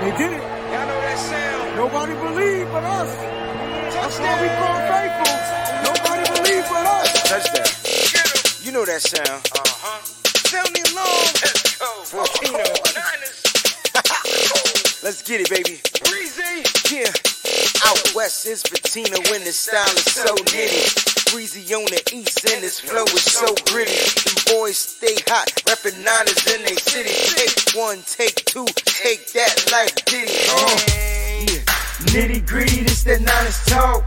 They did it. Y'all know that sound. Nobody believed but us. That's why we call faithful. Nobody believed but us. Touchdown. You know that sound. Uh-huh. Sound the alarm. Let's go. Fortino. Let's get it, baby. Breezy. Yeah. Out west is patina when the style is so nitty. Breezy on the east and his flow is so gritty. Them boys stay hot, reppin' niners in they city. Take one, take two, take that like Diddy. Uh. Yeah. Nitty gritty, this that niners talk.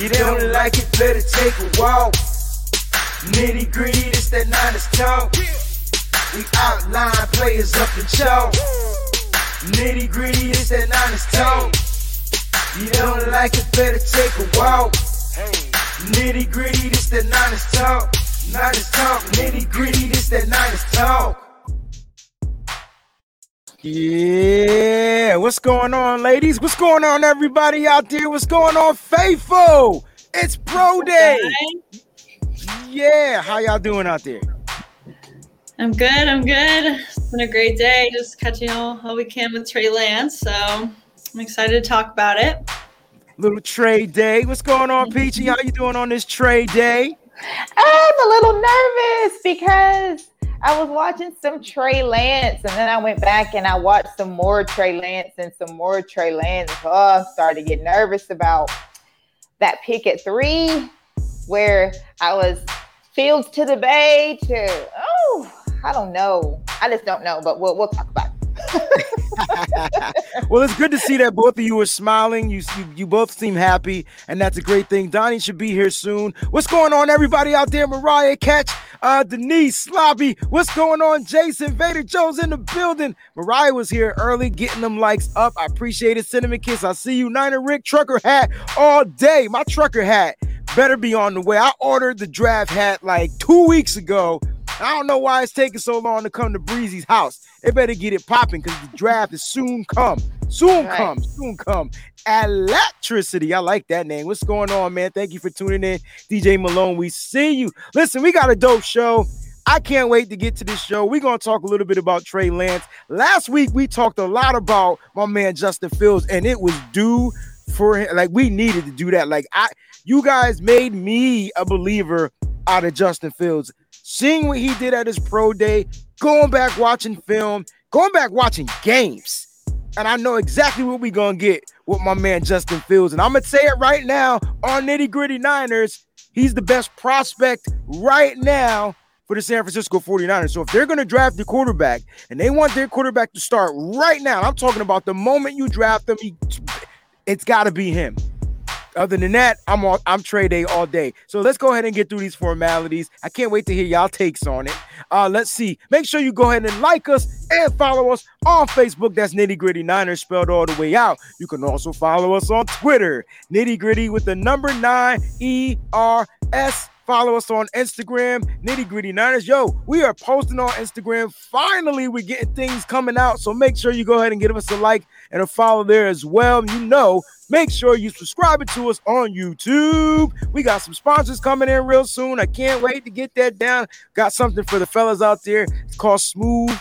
You don't like it, better take a walk. Nitty gritty, this that niners talk. We outline players up the chalk. Nitty gritty, this that niners talk. You don't like it, better take a walk. Nitty gritty, this that niners talk. Niners talk, nitty gritty, this that niners talk. Yeah, what's going on, ladies? What's going on, everybody out there? What's going on, faithful? It's Pro Day. Yeah, how y'all doing out there? I'm good. I'm good. It's been a great day. Just catching all, all we can with Trey Lance. So I'm excited to talk about it. Little trade day. What's going on, Peachy? How you doing on this trade day? I'm a little nervous because I was watching some Trey Lance and then I went back and I watched some more Trey Lance and some more Trey Lance. Oh, I started to get nervous about that pick at three where I was Fields to the Bay to, oh, I don't know. I just don't know, but we'll, we'll talk about it. well, it's good to see that both of you are smiling. You, you you both seem happy, and that's a great thing. Donnie should be here soon. What's going on, everybody out there? Mariah Catch, uh, Denise, Sloppy. What's going on, Jason Vader Jones in the building? Mariah was here early, getting them likes up. I appreciate it. Cinnamon Kiss. I see you, Niner Rick Trucker hat all day. My trucker hat better be on the way. I ordered the draft hat like two weeks ago. I don't know why it's taking so long to come to Breezy's house. They better get it popping because the draft is soon come. Soon Right. come. Soon come. Electricity. I like that name. What's going on, man? Thank you for tuning in. DJ Malone, we see you. Listen, we got a dope show. I can't wait to get to this show. We're going to talk a little bit about Trey Lance. Last week, we talked a lot about my man Justin Fields, and it was due for him. Like, we needed to do that. Like, I, you guys made me a believer out of Justin Fields. Seeing what he did at his pro day, going back watching film, going back watching games. And I know exactly what we're going to get with my man Justin Fields. And I'm going to say it right now on Nitty Gritty Niners. He's the best prospect right now for the San Francisco 49ers. So if they're going to draft the quarterback and they want their quarterback to start right now, I'm talking about the moment you draft them, he, it's got to be him. Other than that, I'm all, I'm trade day all day. So let's go ahead and get through these formalities. I can't wait to hear y'all takes on it. Uh, let's see. Make sure you go ahead and like us and follow us on Facebook. That's Nitty Gritty Niners spelled all the way out. You can also follow us on Twitter, Nitty Gritty with the number nine E R S. Follow us on Instagram, Nitty Gritty Niners. Yo, we are posting on Instagram. Finally, we're getting things coming out. So make sure you go ahead and give us a like and a follow there as well. You know, make sure you subscribe to us on YouTube. We got some sponsors coming in real soon. I can't wait to get that down. Got something for the fellas out there. It's called Smooth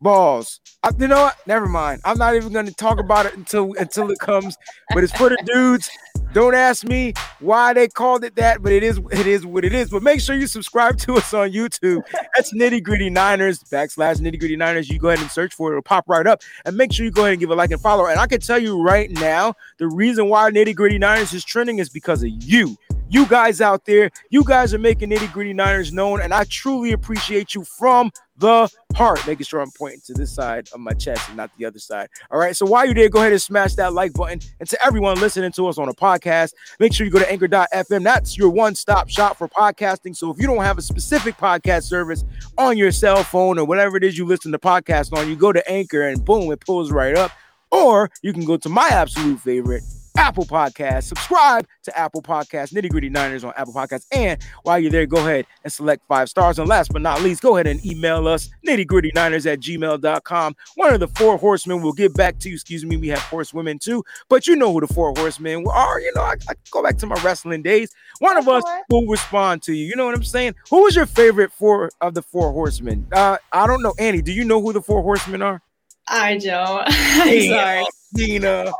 Balls. I- you know what? Never mind. I'm not even going to talk about it until until it comes. But it's for the dudes. Don't ask me why they called it that, but it is it is what it is. But make sure you subscribe to us on YouTube. That's Nitty Gritty Niners backslash Nitty Gritty Niners. You go ahead and search for it; it'll pop right up. And make sure you go ahead and give a like and follow. And I can tell you right now, the reason why Nitty Gritty Niners is trending is because of you. You guys out there, you guys are making Nitty Gritty Niners known, and I truly appreciate you from the heart. Making sure I'm pointing to this side of my chest and not the other side. All right. So while you're there, go ahead and smash that like button. And to everyone listening to us on a podcast, make sure you go to anchor.fm. That's your one stop shop for podcasting. So if you don't have a specific podcast service on your cell phone or whatever it is you listen to podcasts on, you go to Anchor and boom, it pulls right up. Or you can go to my absolute favorite, Apple Podcast. Subscribe to Apple Podcast, Nitty Gritty Niners on Apple Podcasts. And while you're there, go ahead and select five stars. And last but not least, go ahead and email us, nitty gritty niners at gmail.com. One of the four horsemen will get back to you. Excuse me, we have horsewomen too, but you know who the four horsemen are. You know, I, I go back to my wrestling days. One of us will respond to you. You know what I'm saying? Who was your favorite four of the four horsemen? Uh, I don't know. Annie, do you know who the four horsemen are? I don't. I'm sorry. Dina.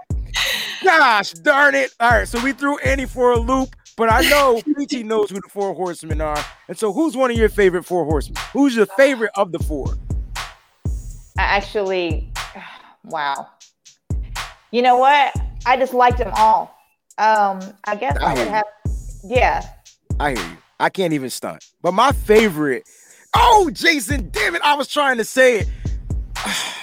Gosh darn it. All right, so we threw Annie for a loop, but I know Peachy knows who the four horsemen are. And so who's one of your favorite four horsemen? Who's your favorite of the four? I actually, wow. You know what? I just liked them all. Um, I guess I I, would have. Yeah, I hear you. I can't even stunt. But my favorite. Oh, Jason, damn it. I was trying to say it.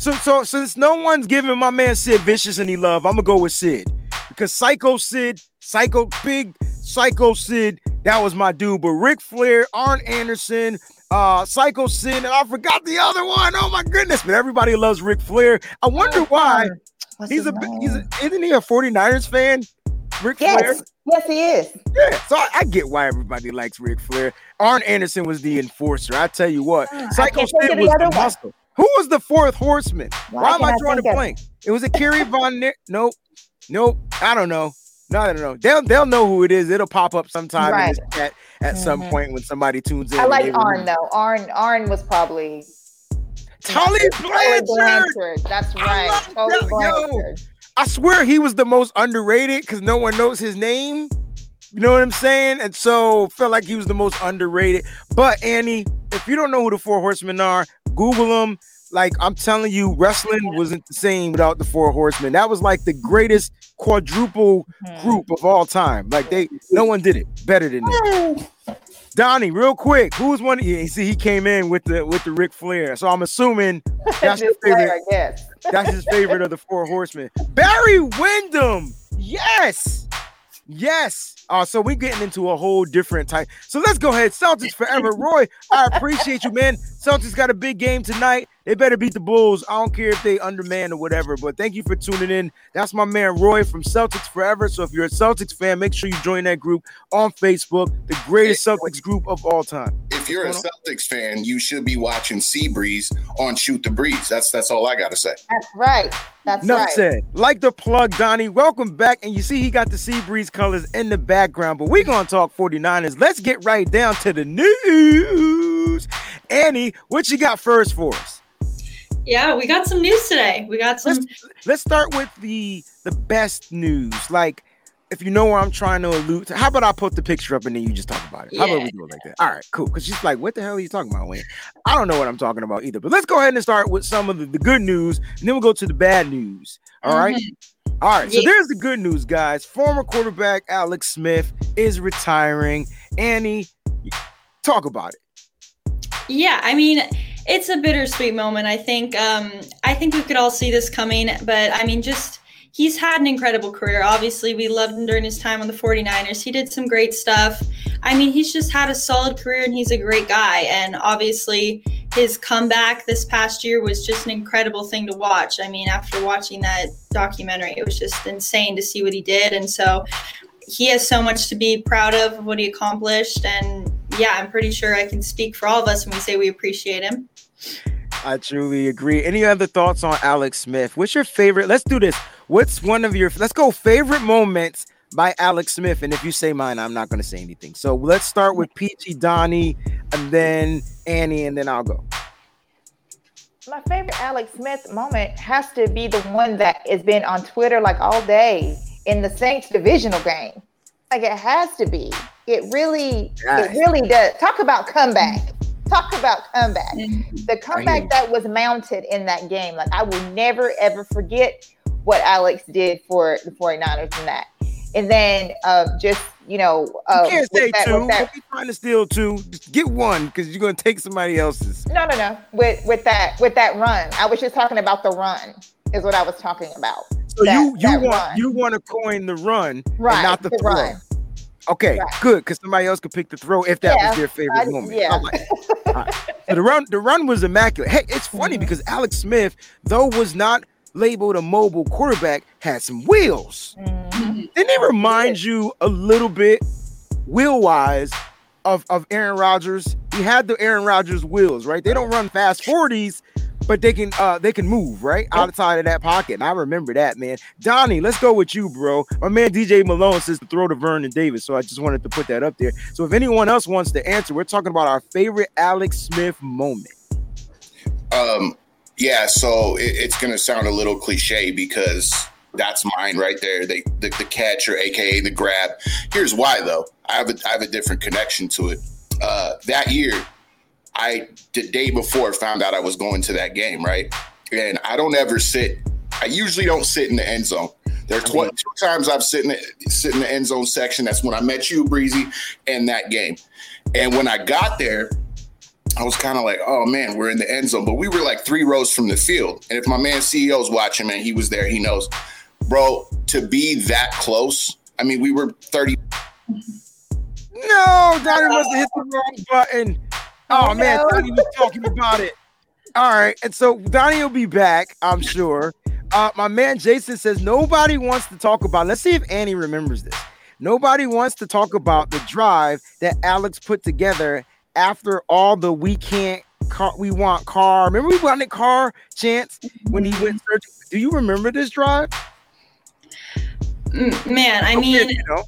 So, so since no one's giving my man Sid Vicious any love, I'm gonna go with Sid because Psycho Sid, Psycho Big, Psycho Sid, that was my dude. But Ric Flair, Arn Anderson, uh, Psycho Sid, and I forgot the other one. Oh my goodness! But everybody loves Ric Flair. I wonder why. What's He's his a he's a, name? isn't he a 49ers fan? Ric Flair. yes, yes, he is. Yeah, so I, I get why everybody likes Ric Flair. Arn Anderson was the enforcer. I tell you what, Ah, Psycho Sid the was the one. muscle. Who was the fourth horseman? Why Why am I drawing a blank? It was a Kerry Von. Ne- nope, nope. I don't know. No, I don't know. They'll they'll know who it is. It'll pop up sometime in Right. at some Mhm. point when somebody tunes in. I like Arn though. Arn, Arn was probably Tully Blanchard. Blanchard. That's right. Tully that- yo. Blanchard. I swear he was the most underrated because no one knows his name. You know what I'm saying? And so felt like he was the most underrated. But Annie, if you don't know who the four horsemen are, Google them. Like I'm telling you, wrestling wasn't the same without the four horsemen. That was like the greatest quadruple Hmm. group of all time. Like they, no one did it better than them. Donnie, real quick, who was one? Of, you see, he came in with the with the Ric Flair. So I'm assuming that's Flair, favorite. I guess. That's his favorite of the four horsemen. Barry Windham. Yes. Yes. Uh, so we're getting into a whole different type. So let's go ahead. Celtics forever. Roy, I appreciate you, man. Celtics got a big game tonight. They better beat the Bulls. I don't care if they undermanned or whatever, but thank you for tuning in. That's my man Roy from Celtics Forever. So if you're a Celtics fan, make sure you join that group on Facebook, the greatest Celtics group of all time. If you're a Celtics fan, you should be watching Seabreeze on Shoot the Breeze. That's that's all I gotta say. That's right. That's Enough right. said. Like the plug, Donnie. Welcome back. And you see, he got the sea breeze colors in the background, but we're going to talk 49ers. Let's get right down to the news. Annie, what you got first for us? Yeah, we got some news today. We got some. Let's let's start with the the best news. Like, if you know where I'm trying to allude to, how about I put the picture up and then you just talk about it? How about we do it like that? All right, cool. Because she's like, what the hell are you talking about, Wayne? I don't know what I'm talking about either. But let's go ahead and start with some of the, the good news, and then we'll go to the bad news. All right. Mhm. All right, so there's the good news, guys. Former quarterback Alex Smith is retiring. Annie, talk about it. Yeah, I mean, it's a bittersweet moment. I think. Um, I think we could all see this coming, but I mean, just he's had an incredible career. Obviously, we loved him during his time on the 49ers. He did some great stuff. I mean, he's just had a solid career and he's a great guy. And obviously, his comeback this past year was just an incredible thing to watch. I mean, after watching that documentary, it was just insane to see what he did. And so he has so much to be proud of, of what he accomplished. And yeah, I'm pretty sure I can speak for all of us when we say we appreciate him. I truly agree. Any other thoughts on Alex Smith? What's your favorite? Let's do this. What's one of your let's go favorite moments by Alex Smith? And if you say mine, I'm not gonna say anything. So let's start with Peachy Donnie and then Annie, and then I'll go. My favorite Alex Smith moment has to be the one that has been on Twitter like all day in the Saints divisional game. Like it has to be. It really, it really does. Talk about comeback. Talk about comeback. The comeback that was mounted in that game. Like I will never ever forget what Alex did for the 49ers in that. And then uh, just, you know, uh, You can't say that- two. that- be trying to steal two. Just get one because you're gonna take somebody else's. No, no, no. With with that with that run, I was just talking about the run. Is what I was talking about. So That- you you want run. you want to coin the run Right, and not the, the throw. run. Okay, Right. good because somebody else could pick the throw if that Yeah, was their favorite I- moment. yeah. Like right. So the run the run was immaculate. Hey, it's funny Mhm. because Alex Smith, though was not labeled a mobile quarterback, had some wheels. Mhm. Didn't it remind you a little bit, wheel wise, of, of Aaron Rodgers? He had the Aaron Rodgers wheels, right? They don't run fast 40s, but they can uh they can move right outside of that pocket. And I remember that, man. Donnie, let's go with you, bro. My man DJ Malone says to throw to Vernon Davis. So I just wanted to put that up there. So if anyone else wants to answer, we're talking about our favorite Alex Smith moment. Um, Yeah, so it, it's gonna sound a little cliche because that's mine right there. They the, the catch or AKA the grab. Here's why though. I have a I have a different connection to it. Uh, that year, I the day before found out I was going to that game, right? And I don't ever sit. I usually don't sit in the end zone. There are tw- mm-hmm. two times I've sit in the, sit in the end zone section. That's when I met you, Breezy, and that game. And when I got there, I was kind of like, oh man, we're in the end zone, but we were like three rows from the field. And if my man CEO's watching, man, he was there, he knows, bro. To be that close, I mean, we were thirty. No, Donnie must have hit the wrong button. Oh man. Donnie was talking about it. All right, and so Donnie will be back, I'm sure. Uh, my man Jason says nobody wants to talk about. Let's see if Annie remembers this. Nobody wants to talk about the drive that Alex put together after all the we can't car, we want car. Remember we wanted car chance when he went search. Do you remember this drive? Man, I Okay, mean, you know.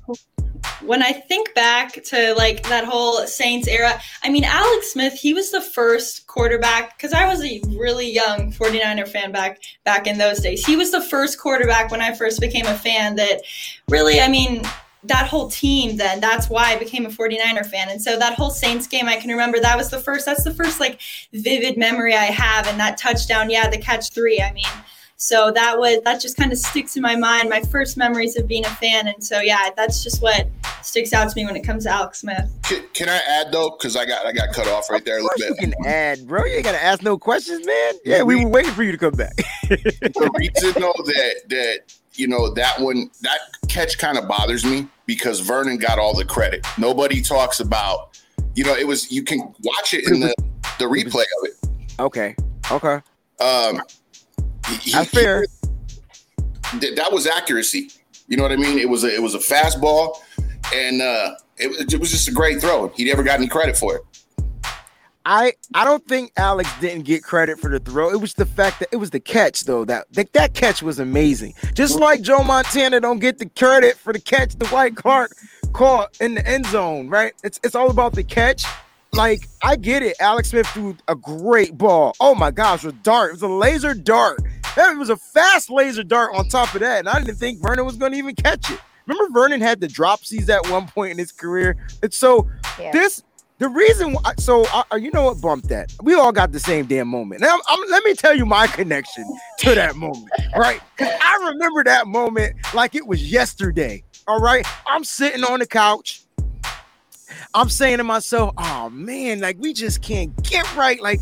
When I think back to like that whole Saints era, I mean, Alex Smith, he was the first quarterback because I was a really young 49er fan back back in those days. He was the first quarterback when I first became a fan that really, I mean, that whole team then that's why I became a 49er fan. And so that whole Saints game I can remember that was the first that's the first like vivid memory I have and that touchdown, yeah, the catch 3. I mean, so that was that just kind of sticks in my mind. My first memories of being a fan, and so yeah, that's just what sticks out to me when it comes to Alex Smith. Can, can I add though? Because I got I got cut off right there a Of course little you can add, bro. You ain't gotta ask no questions, man. Yeah, we were waiting for you to come back. the reason though that that you know that one that catch kind of bothers me because Vernon got all the credit. Nobody talks about you know it was you can watch it in the the replay of it. okay, okay, Um, he- that's he- fair. th- that was accuracy. You know what I mean? It was a it was a fastball, and uh, it, it was just a great throw. He never got any credit for it. I I don't think Alex didn't get credit for the throw. It was the fact that it was the catch though. That that, that catch was amazing. Just like Joe Montana don't get the credit for the catch the Dwight Clark caught in the end zone, right? It's it's all about the catch. Like I get it. Alex Smith threw a great ball. Oh my gosh, a dart. It was a laser dart. It was a fast laser dart on top of that, and I didn't think Vernon was going to even catch it. Remember, Vernon had the dropsies at one point in his career. And so Yeah. this the reason why so uh, you know what bumped that we all got the same damn moment now I'm, let me tell you my connection to that moment right i remember that moment like it was yesterday all right i'm sitting on the couch i'm saying to myself oh man like we just can't get right like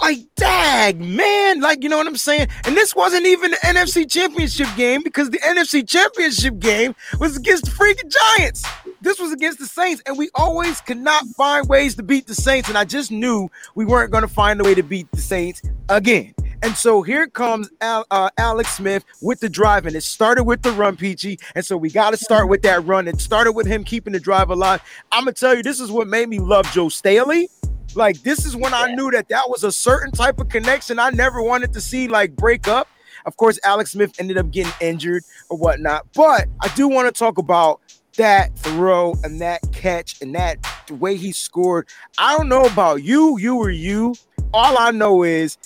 like dag man like you know what i'm saying and this wasn't even the nfc championship game because the nfc championship game was against the freaking giants this was against the Saints, and we always could not find ways to beat the Saints. And I just knew we weren't going to find a way to beat the Saints again. And so here comes Al, uh, Alex Smith with the drive, and it started with the run, Peachy. And so we got to start with that run. It started with him keeping the drive alive. I'm gonna tell you, this is what made me love Joe Staley. Like this is when I knew that that was a certain type of connection I never wanted to see like break up. Of course, Alex Smith ended up getting injured or whatnot, but I do want to talk about that throw and that catch and that the way he scored. I don't know about you, you or you. All I know is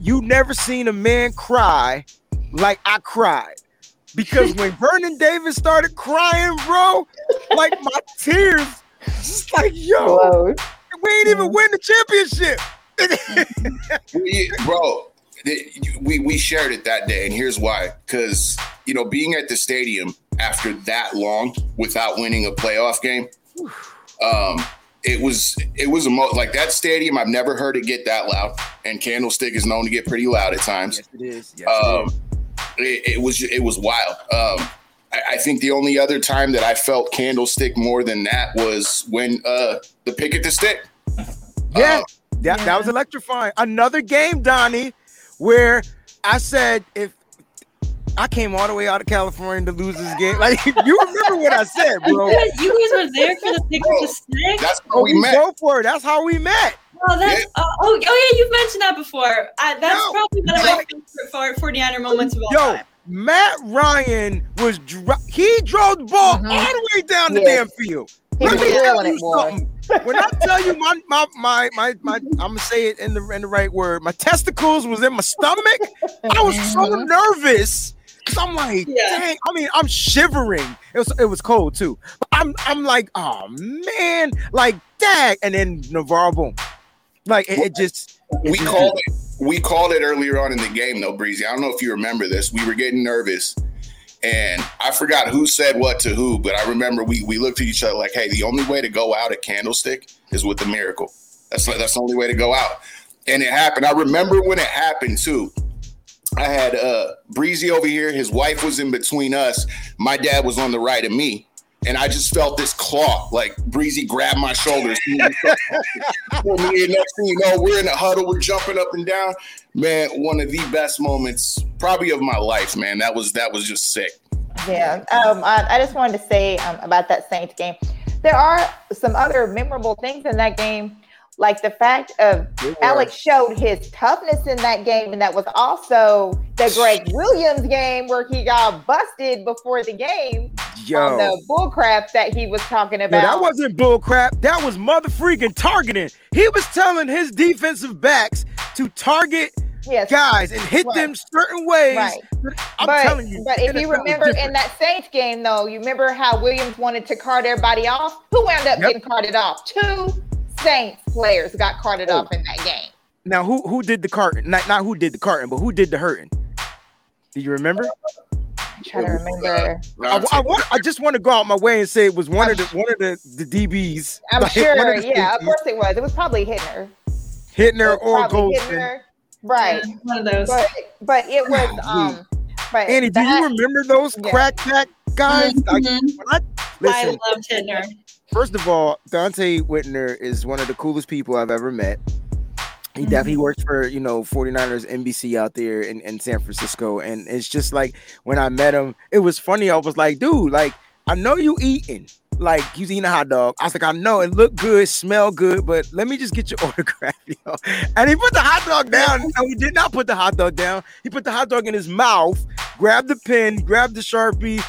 you never seen a man cry like I cried. Because when Vernon Davis started crying, bro, like my tears, just like yo, Whoa. We ain't even win the championship. We, bro, we we shared it that day, and here's why. Because you know, being at the stadium after that long without winning a playoff game, um, it was it was a mo- like that stadium. I've never heard it get that loud, and Candlestick is known to get pretty loud at times. Yes, it is. Yes, it Um, is. it, it was it was wild. Um, I, I think the only other time that I felt Candlestick more than that was when uh, the pick at the stick. Yeah, Uh, that, that was electrifying. Another game, Donnie, where I said if I came all the way out of California to lose this game, like you remember what I said, You bro. guys, you guys were there for the pick Bro, of the stick. that's how Oh, we we met. go for it. That's how we met. Oh, that's oh, oh, oh yeah, you've mentioned that before. I, that's Yo, probably one of my favorite 49er moments of all Yo, time. Matt Ryan was dri- he drove the ball Mhm. all the way down the Yeah. damn field. He Let me tell feeling you it more. Something. when I tell you my my my my, my I'm gonna say it in the in the right word. My testicles was in my stomach. I was so uh-huh. nervous. Cause I'm like, Yeah. dang. I mean, I'm shivering. It was it was cold too. But I'm I'm like, oh man, like dang. And then NaVorro boom, like it, it just we called it we called it earlier on in the game though breezy i don't know if you remember this we were getting nervous and i forgot who said what to who but i remember we we looked at each other like hey the only way to go out at candlestick is with the miracle. That's that's the only way to go out. And it happened. I remember when it happened too. I had uh breezy over here. His wife was in between us. My dad was on the right of me and I just felt this claw, like Breezy grabbed my shoulders. Next thing you know, we're in a huddle, we're jumping up and down. Man, one of the best moments, probably of my life, man. That was that was just sick. Yeah. Um, I, I just wanted to say um, about that Saints game. There are some other memorable things in that game, like the fact of Alex showed his toughness in that game, and that was also the Gregg Williams game where he got busted before the game on yo. the bullcrap that he was talking No, about. that wasn't bullcrap. That was mother freaking targeting. He was telling his defensive backs to target yes. guys and hit them Right. certain ways. Right. I'm but, telling you. but if you remember in that Saints game, though, you remember how Williams wanted to cart everybody off? Who wound up Yep. getting carted off? Two Saints players got carted Oh. off in that game. now who who did the carton? Not not who did the carton, but who did the hurting? Do you remember? I'm trying to remember. I, I, want, I just want to go out my way and say it was one of the one of the, the DBs. I'm like, sure. of the Yeah, of course it was. It was probably Whitner. Whitner or Probably Goldson. Whitner. Right. One of those. But but it was um but Annie, do that- you remember those Yeah. crack pack guys? Like, Mhm. when I- I listen, loved Whitner. First of all, Donte Whitner is one of the coolest people I've ever met. He Mhm. definitely works for, you know, 49ers NBC out there in, in San Francisco. And it's just like when I met him, it was funny. I was like, dude, like, I know you eating. Like you eating a hot dog. I was like, I know it looked good, smell good, but let me just get your autograph, yo. And he put the hot dog down. No, he did not put the hot dog down. He put the hot dog in his mouth, grabbed the pen, grabbed the sharpie,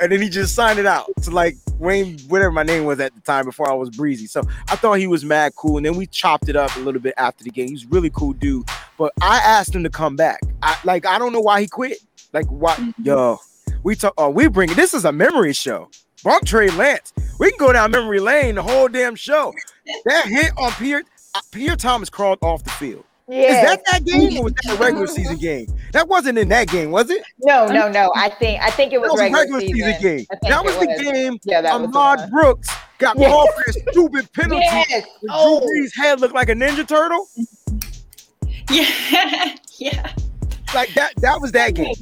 and then he just signed it out to like Wayne, whatever my name was at the time before I was breezy. So I thought he was mad cool, and then we chopped it up a little bit after the game. He's a really cool dude. But I asked him to come back. I like I don't know why he quit. Like what? Mm-hmm. Yo, we talk. Oh, we bring This is a memory show. Bump Trey Lance. We can go down memory lane the whole damn show. That hit on Pierre. Pierre Thomas crawled off the field. Yeah. Is that that game or was that a regular season game? That wasn't in that game, was it? no, no, no. I think I think it was, That was regular, regular season, season. game. That was it the game. Yeah, that was Ahmad one. Brooks got Yes. called for his stupid penalty. Yes. Drew Oh, Brees' head looked like a Ninja Turtle. Yeah, yeah. Like that. That was that game.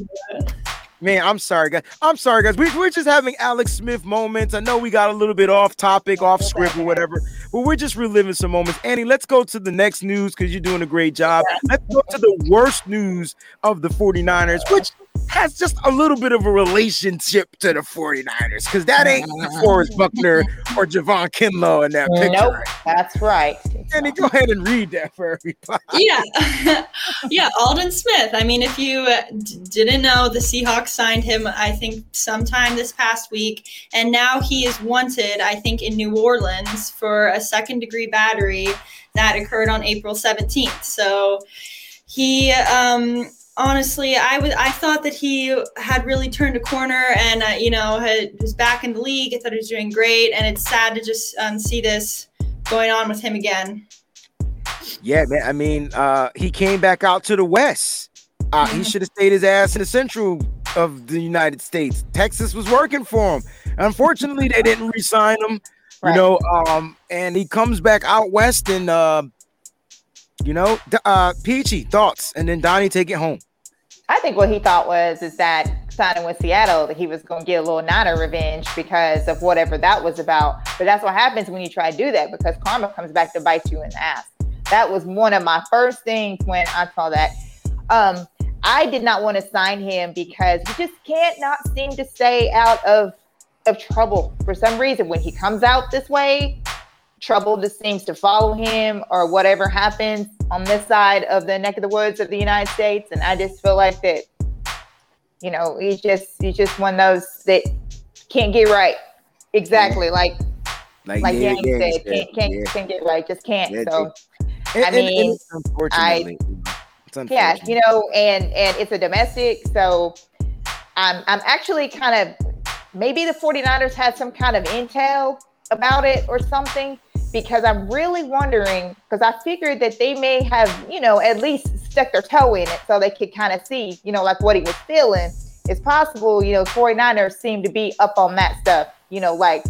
Man, I'm sorry, guys. I'm sorry, guys. We, we're just having Alex Smith moments. I know we got a little bit off topic, off script, or whatever, but we're just reliving some moments. Annie, let's go to the next news because you're doing a great job. Let's go to the worst news of the 49ers, which has just a little bit of a relationship to the 49ers because that ain't Forrest Buckner or Javon Kinlaw in that picture. nope. That's right. Annie, go ahead and read that for everybody. yeah, yeah. Aldon Smith. I mean, if you uh, d- didn't know, the Seahawks signed him. I think sometime this past week, and now he is wanted. I think in New Orleans for a second degree battery that occurred on April seventeenth. So he. um Honestly, I was I thought that he had really turned a corner and uh, you know had, was back in the league. I thought he was doing great, and it's sad to just um, see this going on with him again. Yeah, man. I mean, uh, he came back out to the West. Uh, he should have stayed his ass in the central of the United States. Texas was working for him. Unfortunately, they didn't re-sign him. You Right. know, um, and he comes back out west and uh, you know, uh, Peachy thoughts, and then Donnie take it home. I think what he thought was is that signing with Seattle that he was going to get a little Niner revenge because of whatever that was about. But that's what happens when you try to do that because karma comes back to bite you in the ass. That was one of my first things when I saw that. Um, I did not want to sign him because he just can't not seem to stay out of of trouble for some reason. When he comes out this way, trouble just seems to follow him or whatever happens on this side of the neck of the woods of the United States. And I just feel like that, you know, he's just he's just one of those that can't get right. Exactly. Like Like, like yeah, Yang yeah, said, can't, can't, yeah. can't get right, just can't. Yeah, so, and, I mean, and, and unfortunately, I, yeah, you know, and and it's a domestic, so I'm I'm actually kind of maybe the 49ers had some kind of intel about it or something because I'm really wondering because I figured that they may have, you know, at least stuck their toe in it so they could kind of see, you know, like what he was feeling. It's possible, you know, 49ers seem to be up on that stuff, you know, like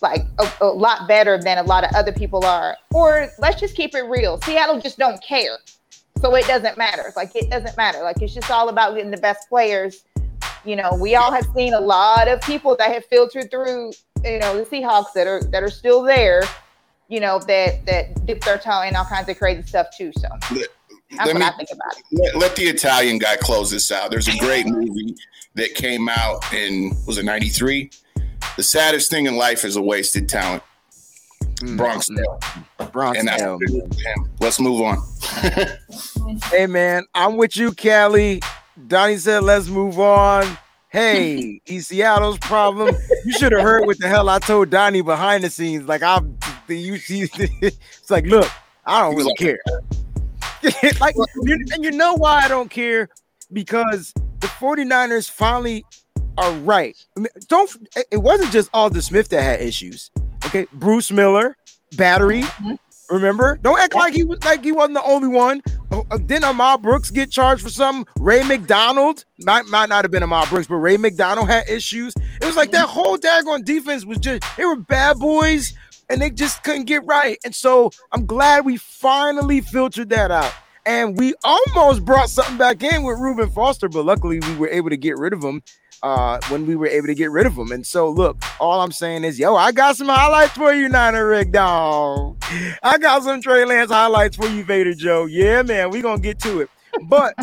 like a, a lot better than a lot of other people are. Or let's just keep it real. Seattle just don't care. So it doesn't matter. Like it doesn't matter. Like it's just all about getting the best players. You know, we all have seen a lot of people that have filtered through, you know, the Seahawks that are that are still there, you know, that that dip their toe in all kinds of crazy stuff too. So let, that's let what me, I think about it. Let, let the Italian guy close this out. There's a great movie that came out in was it 93? The saddest thing in life is a wasted talent. Mm. Bronx. Bronx and Tale. Let's move on. hey man, I'm with you, Callie. Donnie said, "Let's move on." Hey, he's Seattle's problem. You should have heard what the hell I told Donnie behind the scenes. Like I'm, you, see. it's like, look, I don't really care. like, and you know why I don't care? Because the 49ers finally are right. I mean, don't. It wasn't just Aldon Smith that had issues. Okay, Bruce Miller, battery. Mm-hmm. Remember? Don't act like he was like he wasn't the only one. Uh, uh didn't Ahmad Brooks get charged for something? Ray McDonald might, might not have been Ahmad Brooks, but Ray McDonald had issues. It was like that whole daggone defense was just they were bad boys and they just couldn't get right. And so I'm glad we finally filtered that out. And we almost brought something back in with Reuben Foster, but luckily we were able to get rid of him uh, when we were able to get rid of him. And so, look, all I'm saying is, yo, I got some highlights for you, Niner Rick Dog. I got some Trey Lance highlights for you, Vader Joe. Yeah, man, we gonna get to it. But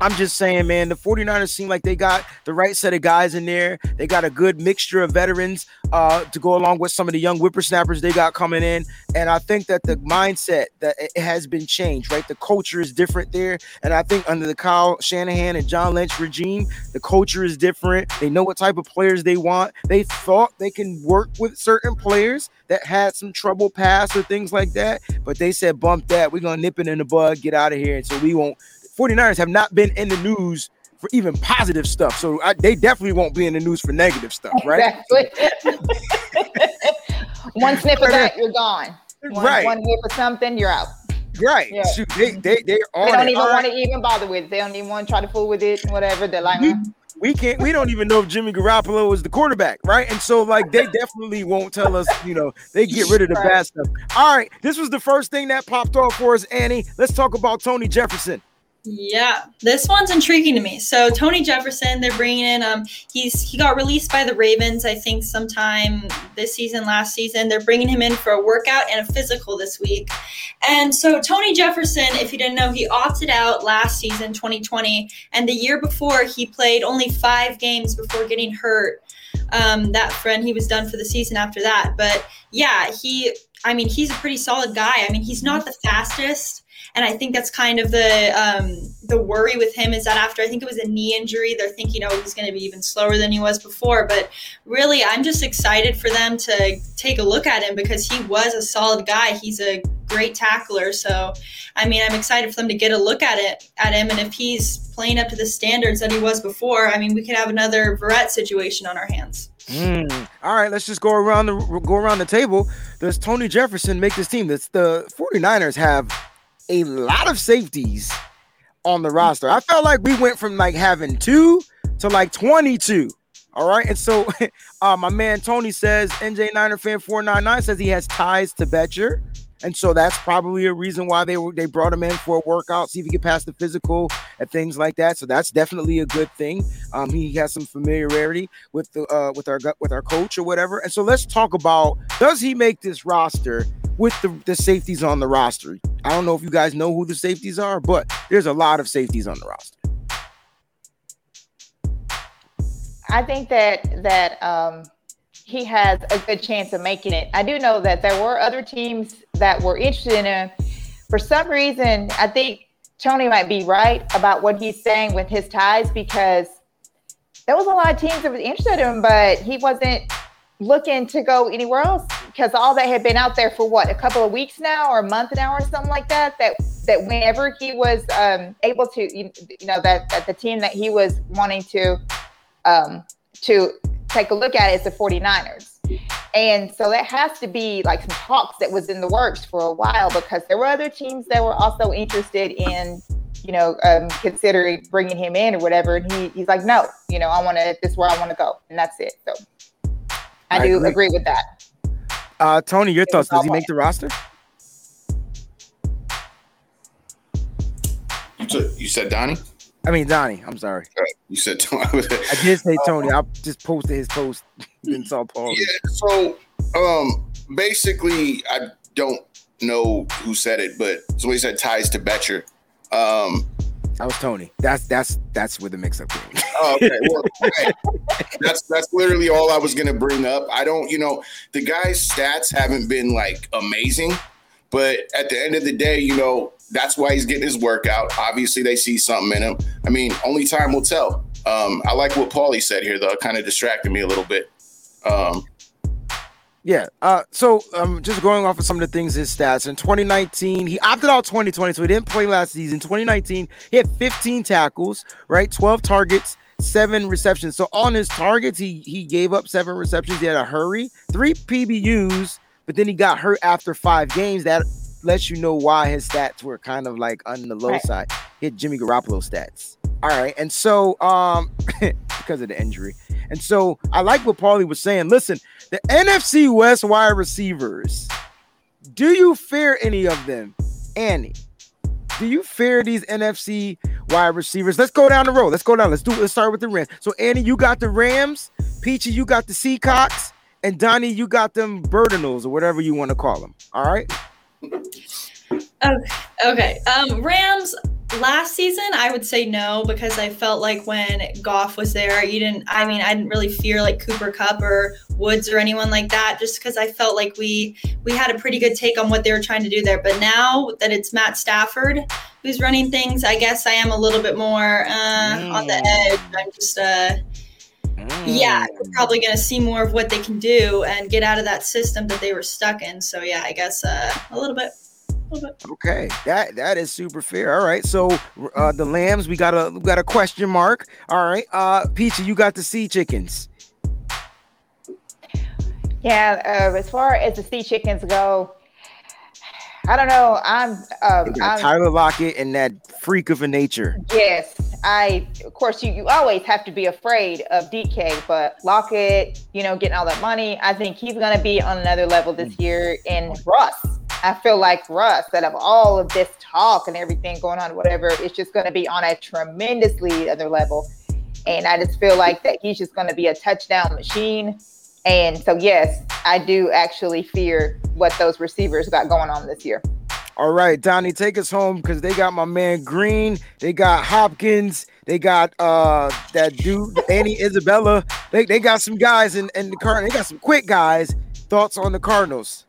I'm just saying, man, the 49ers seem like they got the right set of guys in there. They got a good mixture of veterans uh, to go along with some of the young whippersnappers they got coming in. And I think that the mindset that it has been changed, right? The culture is different there. And I think under the Kyle Shanahan and John Lynch regime, the culture is different. They know what type of players they want. They thought they can work with certain players that had some trouble past or things like that. But they said, bump that. We're going to nip it in the bud, get out of here. And so we won't 49ers have not been in the news for even positive stuff. So I, they definitely won't be in the news for negative stuff, right? Exactly. one sniff of that, you're gone. One, right. One whiff of something, you're out. Right. Yeah. Shoot, they they they, they don't even want to even bother with it. They don't even want to try to fool with it, whatever. They're like, we, mm. we can't. We don't even know if Jimmy Garoppolo is the quarterback, right? And so, like, they definitely won't tell us. You know, they get rid of the right. bad stuff. All right, this was the first thing that popped off for us, Annie. Let's talk about Tony Jefferson. Yeah, this one's intriguing to me. So Tony Jefferson, they're bringing in. Um, he's he got released by the Ravens, I think, sometime this season, last season. They're bringing him in for a workout and a physical this week. And so Tony Jefferson, if you didn't know, he opted out last season, 2020, and the year before he played only five games before getting hurt. Um, that friend, he was done for the season after that. But yeah, he. I mean, he's a pretty solid guy. I mean, he's not the fastest and I think that's kind of the um, the worry with him is that after I think it was a knee injury, they're thinking, oh, he's going to be even slower than he was before. But really, I'm just excited for them to take a look at him because he was a solid guy. He's a great tackler. So, I mean, I'm excited for them to get a look at it at him. And if he's playing up to the standards that he was before, I mean, we could have another Verrett situation on our hands. Mm. All right, let's just go around the go around the table. Does Tony Jefferson make this team? That's the 49ers have a lot of safeties on the roster. I felt like we went from like having two to like 22. All right. And so uh, my man Tony says, NJ Niner fan 499 says he has ties to Bettcher. And so that's probably a reason why they were they brought him in for a workout, see if he could pass the physical and things like that. So that's definitely a good thing. Um, he has some familiarity with the uh, with our with our coach or whatever. And so let's talk about does he make this roster with the, the safeties on the roster? I don't know if you guys know who the safeties are, but there's a lot of safeties on the roster. I think that that um he has a good chance of making it. I do know that there were other teams that were interested in him. For some reason, I think Tony might be right about what he's saying with his ties because there was a lot of teams that were interested in him, but he wasn't looking to go anywhere else because all that had been out there for what a couple of weeks now or a month now or something like that that that whenever he was um, able to you, you know that, that the team that he was wanting to um, to take a look at is the 49ers. And so that has to be like some talks that was in the works for a while because there were other teams that were also interested in you know um, considering bringing him in or whatever. And he, he's like no you know i want to this is where i want to go and that's it. So i, I do agree. agree with that uh, Tony, your thoughts? Does he make the roster? You said, you said Donnie? I mean Donnie. I'm sorry. You said Tony. I did say Tony. I just posted his post in Sao Paulo. Yeah. So, um, basically, I don't know who said it, but somebody said ties to Bettcher. Um, that was Tony. That's that's that's where the mix-up came. oh, okay. Well, okay. that's that's literally all I was gonna bring up. I don't, you know, the guy's stats haven't been like amazing, but at the end of the day, you know, that's why he's getting his workout. Obviously, they see something in him. I mean, only time will tell. Um, I like what Paulie said here, though. Kind of distracted me a little bit. Um, yeah. Uh, so um, just going off of some of the things his stats in 2019, he opted out 2020, so he didn't play last season. 2019, he had 15 tackles, right? 12 targets, seven receptions. So on his targets, he he gave up seven receptions. He had a hurry, three PBUs, but then he got hurt after five games. That lets you know why his stats were kind of like on the low right. side. Hit Jimmy Garoppolo stats. All right, and so um because of the injury. And so I like what Paulie was saying. Listen, the NFC West wide receivers. Do you fear any of them, Annie? Do you fear these NFC wide receivers? Let's go down the road. Let's go down. Let's do. Let's start with the Rams. So Annie, you got the Rams. Peachy, you got the Seacocks, and Donnie, you got them Birdinals or whatever you want to call them. All right. Okay. Okay. Um, Rams last season i would say no because i felt like when goff was there you didn't i mean i didn't really fear like cooper kupp or woods or anyone like that just because i felt like we we had a pretty good take on what they were trying to do there but now that it's matt stafford who's running things i guess i am a little bit more uh, mm. on the mm. edge i'm just uh mm. yeah we're probably going to see more of what they can do and get out of that system that they were stuck in so yeah i guess uh, a little bit Okay, that that is super fair. All right, so uh, the lambs, we got a we got a question mark. All right, uh, Peachy, you got the sea chickens. Yeah, uh, as far as the sea chickens go, I don't know. I'm, um, I'm Tyler Lockett and that freak of a nature. Yes, I. Of course, you you always have to be afraid of DK, but Lockett, you know, getting all that money, I think he's going to be on another level this mm. year. And Russ, I feel like Russ, that of all of this talk and everything going on, whatever, it's just going to be on a tremendously other level. And I just feel like that he's just going to be a touchdown machine. And so, yes, I do actually fear what those receivers got going on this year. All right, Donnie, take us home because they got my man Green, they got Hopkins, they got uh that dude Andy Isabella. They, they got some guys in, in the car. They got some quick guys. Thoughts on the Cardinals?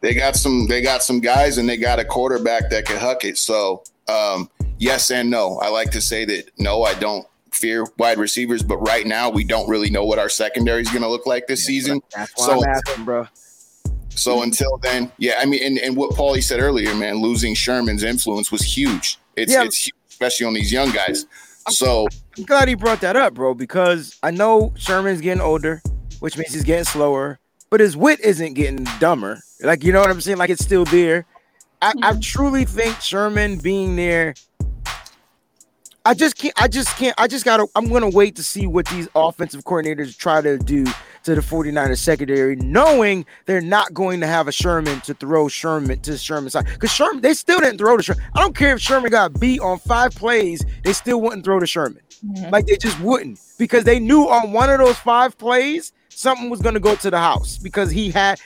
They got some they got some guys and they got a quarterback that can huck it. So um, yes and no. I like to say that no, I don't fear wide receivers, but right now we don't really know what our secondary is going to look like this yeah, season. That's why so, asking, bro. So until then, yeah, I mean, and, and what Paulie said earlier, man, losing Sherman's influence was huge. It's yeah. it's huge, especially on these young guys. So I'm glad he brought that up, bro, because I know Sherman's getting older, which means he's getting slower but his wit isn't getting dumber. Like you know what I'm saying? Like it's still there. I, I mm-hmm. truly think Sherman being there. I just can't. I just can't. I just gotta. I'm gonna wait to see what these offensive coordinators try to do to the 49ers secondary, knowing they're not going to have a Sherman to throw Sherman to Sherman's side. Because Sherman, they still didn't throw to Sherman. I don't care if Sherman got beat on five plays, they still wouldn't throw to Sherman. Mm-hmm. Like they just wouldn't because they knew on one of those five plays something was going to go to the house because he had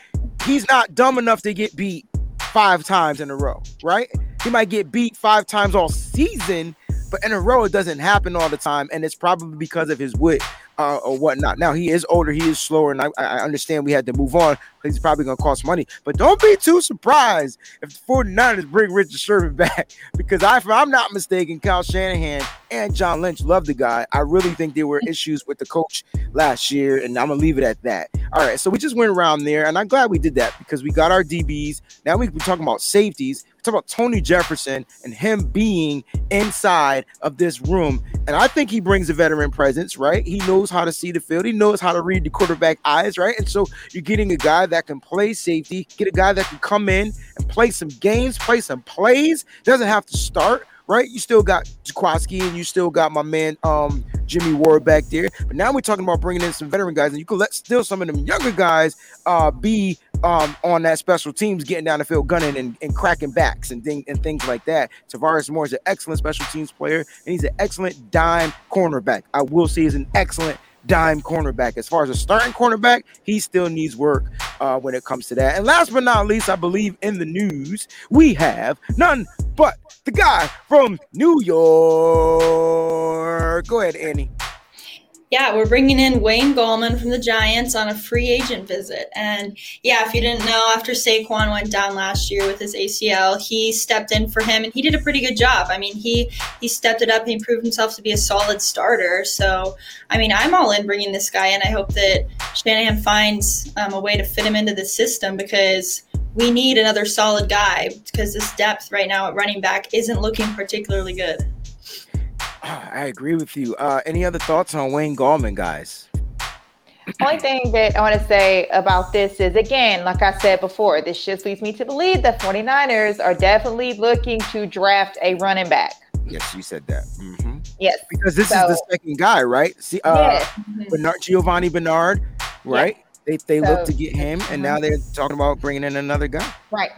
he's not dumb enough to get beat five times in a row, right? He might get beat five times all season, but in a row, it doesn't happen all the time, and it's probably because of his wit uh, or whatnot. Now he is older, he is slower, and I, I understand we had to move on he's probably to cost money. But don't be too surprised if the 49ers bring Richard Sherman back because I, if I'm not mistaken, Kyle Shanahan and John Lynch love the guy. I really think there were issues with the coach last year, and I'm gonna leave it at that. All right, so we just went around there, and I'm glad we did that because we got our DBs. Now we can talk about safeties. Talk about Tony Jefferson and him being inside of this room, and I think he brings a veteran presence. Right, he knows how to see the field. He knows how to read the quarterback eyes. Right, and so you're getting a guy that can play safety, get a guy that can come in and play some games, play some plays. Doesn't have to start right? You still got Jaquiski and you still got my man um Jimmy Ward back there. But now we're talking about bringing in some veteran guys, and you can let still some of them younger guys uh be um on that special teams, getting down the field, gunning and, and cracking backs and thing and things like that. Tavares Moore is an excellent special teams player, and he's an excellent dime cornerback. I will say he's an excellent dime cornerback. As far as a starting cornerback, he still needs work uh, when it comes to that. And last but not least, I believe in the news, we have none but the guy from New York. Go ahead, Annie. Yeah, we're bringing in Wayne Gallman from the Giants on a free agent visit. And yeah, if you didn't know, after Saquon went down last year with his ACL, he stepped in for him and he did a pretty good job. I mean, he he stepped it up and proved himself to be a solid starter. So, I mean, I'm all in bringing this guy in. I hope that Shanahan finds um, a way to fit him into the system because we need another solid guy because this depth right now at running back isn't looking particularly good. I agree with you. Uh, any other thoughts on Wayne Gallman, guys? Only thing that I want to say about this is again, like I said before, this just leads me to believe the 49ers are definitely looking to draft a running back. Yes, you said that. Mm-hmm. Yes. Because this So- is the second guy, right? See, uh, Yes. Bernard, Giovanni Bernard, right? They they look to get him, and Mhm. now they're talking about bringing in another guy. Right.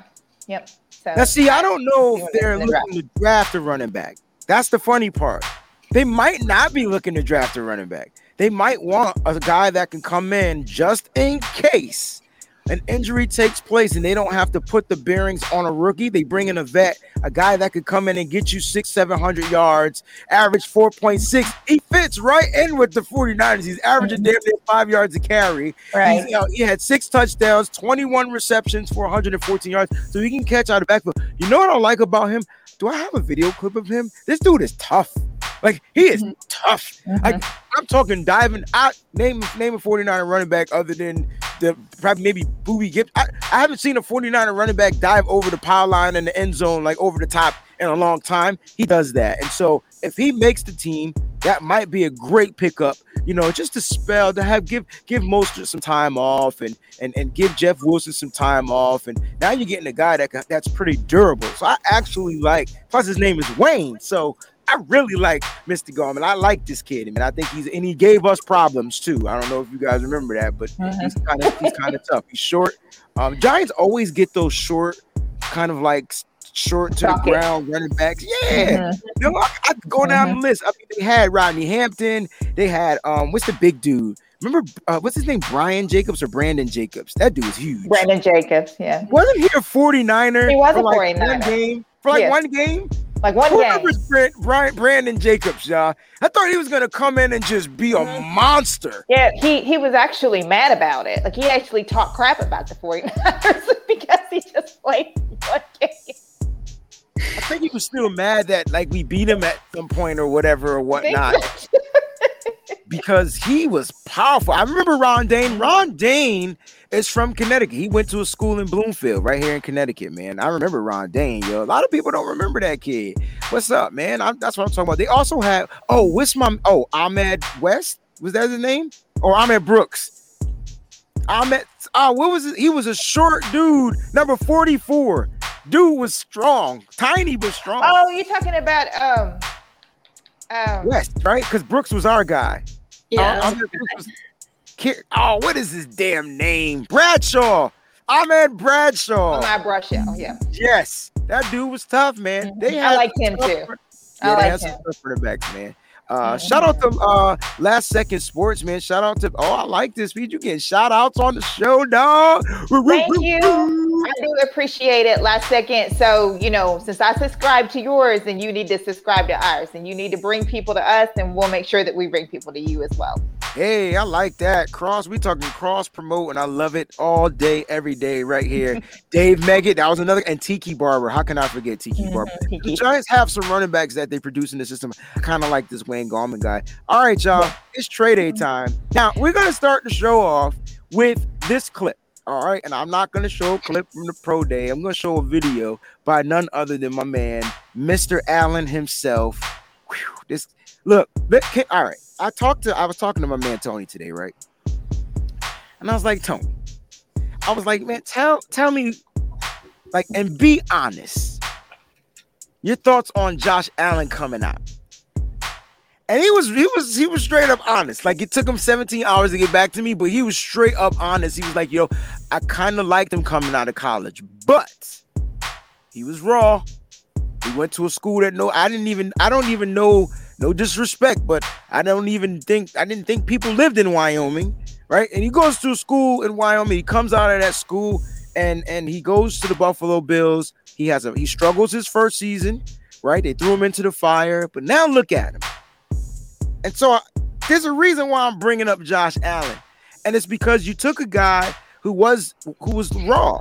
Yep. So Now, see, I don't know if they're in the looking to draft a running back. That's the funny part. They might not be looking to draft a running back. They might want a guy that can come in just in case an injury takes place and they don't have to put the bearings on a rookie. They bring in a vet, a guy that could come in and get you six, 700 yards, average 4.6. He fits right in with the 49ers. He's averaging damn near five yards a carry. right. He's, uh, he had six touchdowns, 21 receptions for 114 yards, so he can catch out of backfield. You know what I like about him? Do I have a video clip of him? This dude is tough. Like he is Mhm. tough. Mhm. Like I'm talking diving. out. name name a 49er running back other than the probably maybe Booby Gibbs. I, I haven't seen a 49er running back dive over the power line in the end zone like over the top in a long time. He does that, and so if he makes the team, that might be a great pickup. You know, just to spell to have give give Mostert some time off and and and give Jeff Wilson some time off, and now you're getting a guy that that's pretty durable. So I actually like. Plus his name is Wayne, so. I really like Mr. Gallman. I like this kid, and I think he's and he gave us problems too. I don't know if you guys remember that, but Mhm. he's kind of he's kind of tough. He's short. Um, Giants always get those short, kind of like short to the ground running backs. Yeah, Mhm. no, I, I go down the list. I mean, they had Rodney Hampton. They had um, what's the big dude? Remember uh, what's his name? Brian Jacobs or Brandon Jacobs? That dude is huge. Brandon Jacobs. Yeah. Wasn't he a 49er? He was for a like 49er. One game for like Yes. one game. Like one Who game. Brand, Brian, Brandon Jacobs, y'all? I thought he was gonna come in and just be a monster. Yeah, he he was actually mad about it. Like he actually talked crap about the 49ers because he just played one game. I think he was still mad that like we beat him at some point or whatever or whatnot because he was powerful. I remember Ron Dayne. Ron Dayne is from Connecticut. He went to a school in Bloomfield, right here in Connecticut, man. I remember Ron Dayne, yo. A lot of people don't remember that kid. What's up, man? I'm, that's what I'm talking about. They also have oh, what's my oh Ahmad West? Was that his name? Or Ahmad Brooks? Ahmad. Oh, what was it? He was a short dude, number 44. Dude was strong, tiny but strong. Oh, you're talking about um um West, right? Because Brooks was our guy. Yeah. Oh, was- oh, what is his damn name? Bradshaw. I Ahmad Bradshaw. on my out. Yeah. yes, that dude was tough, man. They I had some him too. I Yeah, they like some him. for the backs, man. Uh, shout out to uh last second sports, man. Shout out to oh, I like this feed. You getting shout outs on the show, dog. Thank you. I do appreciate it. Last second. So, you know, since I subscribe to yours, and you need to subscribe to ours, and you need to bring people to us, and we'll make sure that we bring people to you as well. Hey, I like that. Cross, we talking cross promote, and I love it all day, every day, right here. Dave Meggett, that was another, and Tiki Barber. How can I forget Tiki Mhm, Barber? The Giants have some running backs that they produce in the system. I kind of like this Wayne Gallman guy. All right, y'all, it's trade day time. Now we're gonna start the show off with this clip. All right, and I'm not gonna show a clip from the pro day. I'm gonna show a video by none other than my man, Mr. Allen himself. Whew, this look, can- all right. I talked to I was talking to my man Tony today, right? And I was like, Tony, I was like, man, tell tell me, like, and be honest. Your thoughts on Josh Allen coming out. And he was he was he was straight up honest. Like it took him 17 hours to get back to me, but he was straight up honest. He was like, yo, I kind of liked him coming out of college, but he was raw. He went to a school that no, I didn't even, I don't even know, no disrespect, but I don't even think, I didn't think people lived in Wyoming, right? And he goes to a school in Wyoming. He comes out of that school and and he goes to the Buffalo Bills. He has a he struggles his first season, right? They threw him into the fire, but now look at him. And so I, there's a reason why I'm bringing up Josh Allen, and it's because you took a guy who was who was raw.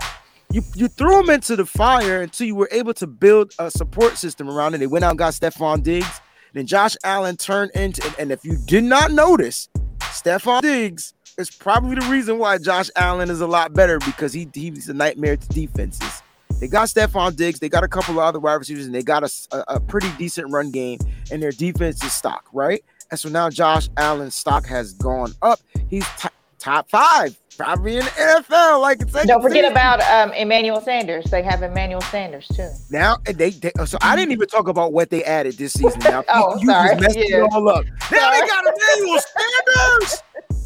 You you threw him into the fire until you were able to build a support system around it. They went out and got Stefon Diggs. Then Josh Allen turned into, and, and if you did not notice, Stefon Diggs is probably the reason why Josh Allen is a lot better because he he's a nightmare to defenses. They got Stefon Diggs, they got a couple of other wide receivers, and they got a, a, a pretty decent run game, and their defense is stock, right? And so now Josh Allen's stock has gone up. He's t- top five, probably in the NFL. Like it's Don't forget about um, Emmanuel Sanders. They have Emmanuel Sanders too. now. They, they so I didn't even talk about what they added this season. Now Oh, you sorry. just messed Yeah. it all up. Now they got Emmanuel Sanders.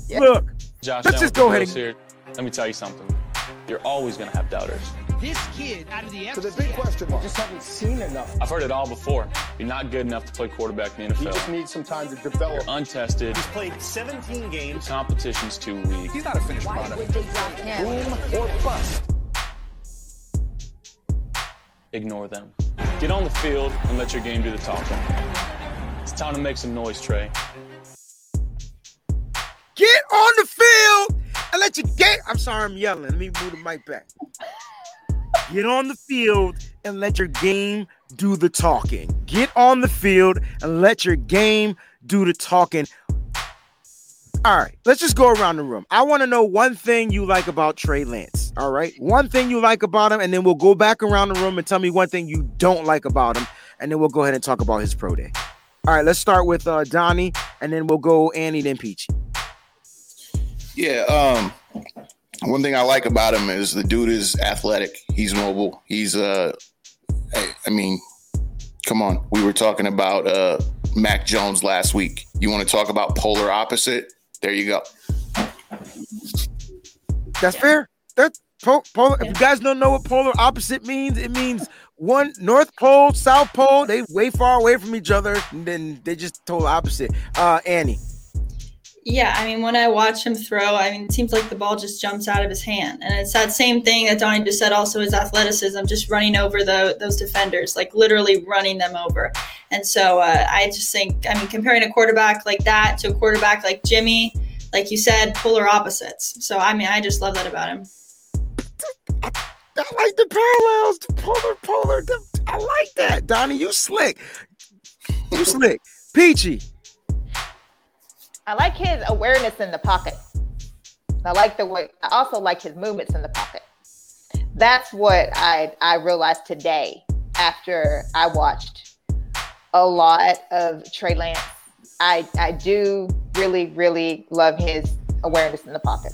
Yeah. Look, Josh, Let's just go ahead the Bills here. Let me tell you something. You're always going to have doubters. This kid out of the So the big question mark. Just haven't seen enough. I've heard it all before. You're not good enough to play quarterback in the He just NFL. needs some time to develop. You're untested. He's played 17 games. The games. competition's too weak. He's not a finished product. Would they him? Boom or bust. Ignore them. Get on the field and let your game do the talking. It's time to make some noise, Trey. get on the field and let you get. I'm sorry, I'm yelling. Let me move the mic back. Get on the field and let your game do the talking. Get on the field and let your game do the talking. All right, let's just go around the room. I want to know one thing you like about Trey Lance. All right, one thing you like about him, and then we'll go back around the room and tell me one thing you don't like about him, and then we'll go ahead and talk about his pro day. All right, let's start with uh, Donnie, and then we'll go Annie, then Peachy. Yeah. Um, one thing I like about him is the dude is athletic. He's mobile. He's uh, I, I mean, come on. We were talking about uh Mac Jones last week. You want to talk about polar opposite? There you go. That's fair. Po- polar. If you guys don't know what polar opposite means, it means one North Pole, South Pole. They way far away from each other, and then they just total opposite. Uh, Annie. Yeah, I mean, when I watch him throw, I mean, it seems like the ball just jumps out of his hand, and it's that same thing that Donnie just said. Also, his athleticism, just running over the those defenders, like literally running them over. And so, uh, I just think, I mean, comparing a quarterback like that to a quarterback like Jimmy, like you said, polar opposites. So, I mean, I just love that about him. I like the parallels to polar, polar. the- I like that, Donnie. You slick. You slick. Peachy. I like his awareness in the pocket. I like the way. I also like his movements in the pocket. That's what I I realized today after I watched a lot of Trey Lance. I I do really really love his awareness in the pocket.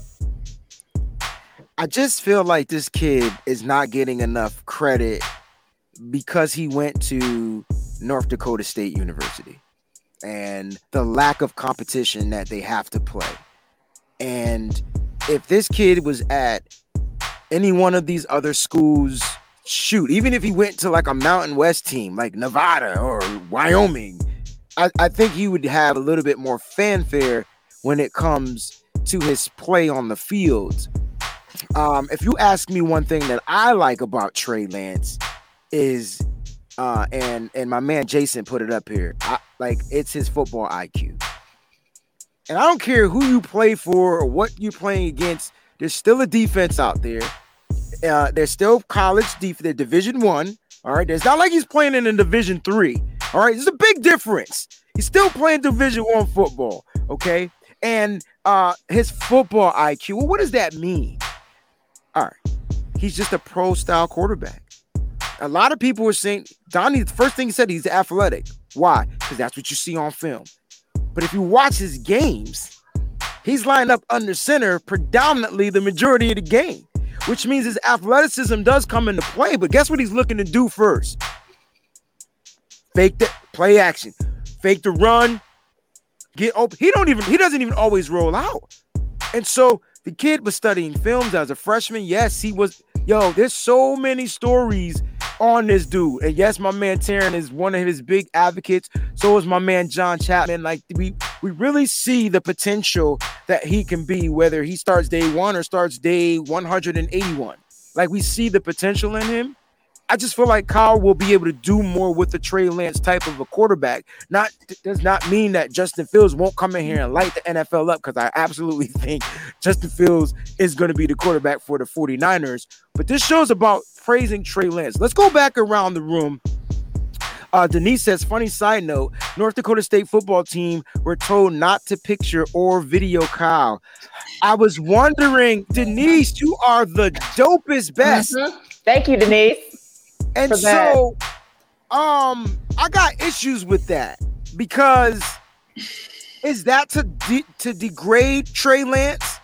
I just feel like this kid is not getting enough credit because he went to North Dakota State University and the lack of competition that they have to play. And if this kid was at any one of these other schools, shoot, even if he went to like a Mountain West team like Nevada or Wyoming, I, I think he would have a little bit more fanfare when it comes to his play on the field. Um, if you ask me one thing that I like about Trey Lance is uh and and my man Jason put it up here. I, like it's his football IQ. And I don't care who you play for or what you're playing against, there's still a defense out there. Uh, there's still college defense, they're division one. All right. It's not like he's playing in a division three. All right. There's a big difference. He's still playing division one football. Okay. And uh his football IQ. Well, what does that mean? All right. He's just a pro style quarterback. A lot of people were saying Donnie, the first thing he said, he's athletic. Why? Because that's what you see on film. But if you watch his games, he's lined up under center predominantly the majority of the game, which means his athleticism does come into play. But guess what he's looking to do first? Fake the play action, fake the run, get open. He don't even he doesn't even always roll out. And so the kid was studying films as a freshman. Yes, he was. Yo, there's so many stories on this dude. And yes, my man Taryn is one of his big advocates. So is my man John Chapman. Like we we really see the potential that he can be, whether he starts day one or starts day 181. Like we see the potential in him. I just feel like Kyle will be able to do more with the Trey Lance type of a quarterback. Not does not mean that Justin Fields won't come in here and light the NFL up because I absolutely think Justin Fields is going to be the quarterback for the 49ers. But this show's about praising Trey Lance. Let's go back around the room. Uh, Denise says, funny side note, North Dakota State football team were told not to picture or video Kyle. I was wondering, Denise, you are the dopest best. Mhm. Thank you, Denise. And so, um, I got issues with that because is that to de- to degrade Trey Lance?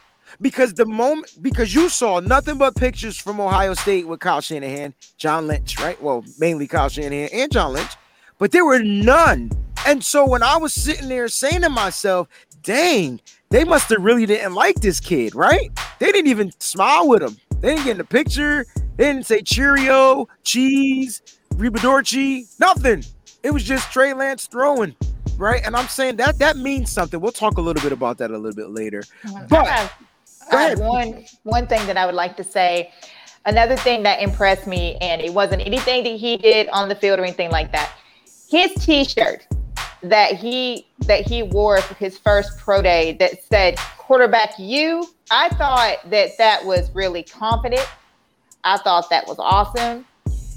Because the moment because you saw nothing but pictures from Ohio State with Kyle Shanahan, John Lynch, right? Well, mainly Kyle Shanahan and John Lynch, but there were none. And so when I was sitting there saying to myself, "Dang, they must have really didn't like this kid, right? They didn't even smile with him. They didn't get in the picture. They didn't say Cheerio, cheese, Ribadorchi, nothing. It was just Trey Lance throwing, right? And I'm saying that that means something. We'll talk a little bit about that a little bit later. But I Go I have one one thing that I would like to say. Another thing that impressed me, and it wasn't anything that he did on the field or anything like that. His T-shirt that he that he wore for his first pro day that said "quarterback you." I thought that that was really confident. I thought that was awesome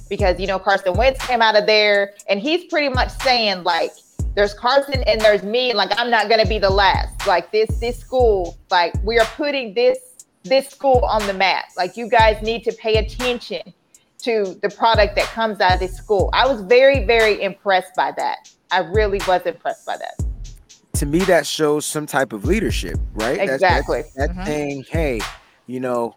because you know Carson Wentz came out of there and he's pretty much saying like there's Carson and there's me and like I'm not going to be the last. Like this this school like we are putting this this school on the map. Like you guys need to pay attention to the product that comes out of this school. I was very very impressed by that. I really was impressed by that. to me, that shows some type of leadership, right? Exactly. That's, Mhm. saying, hey, you know,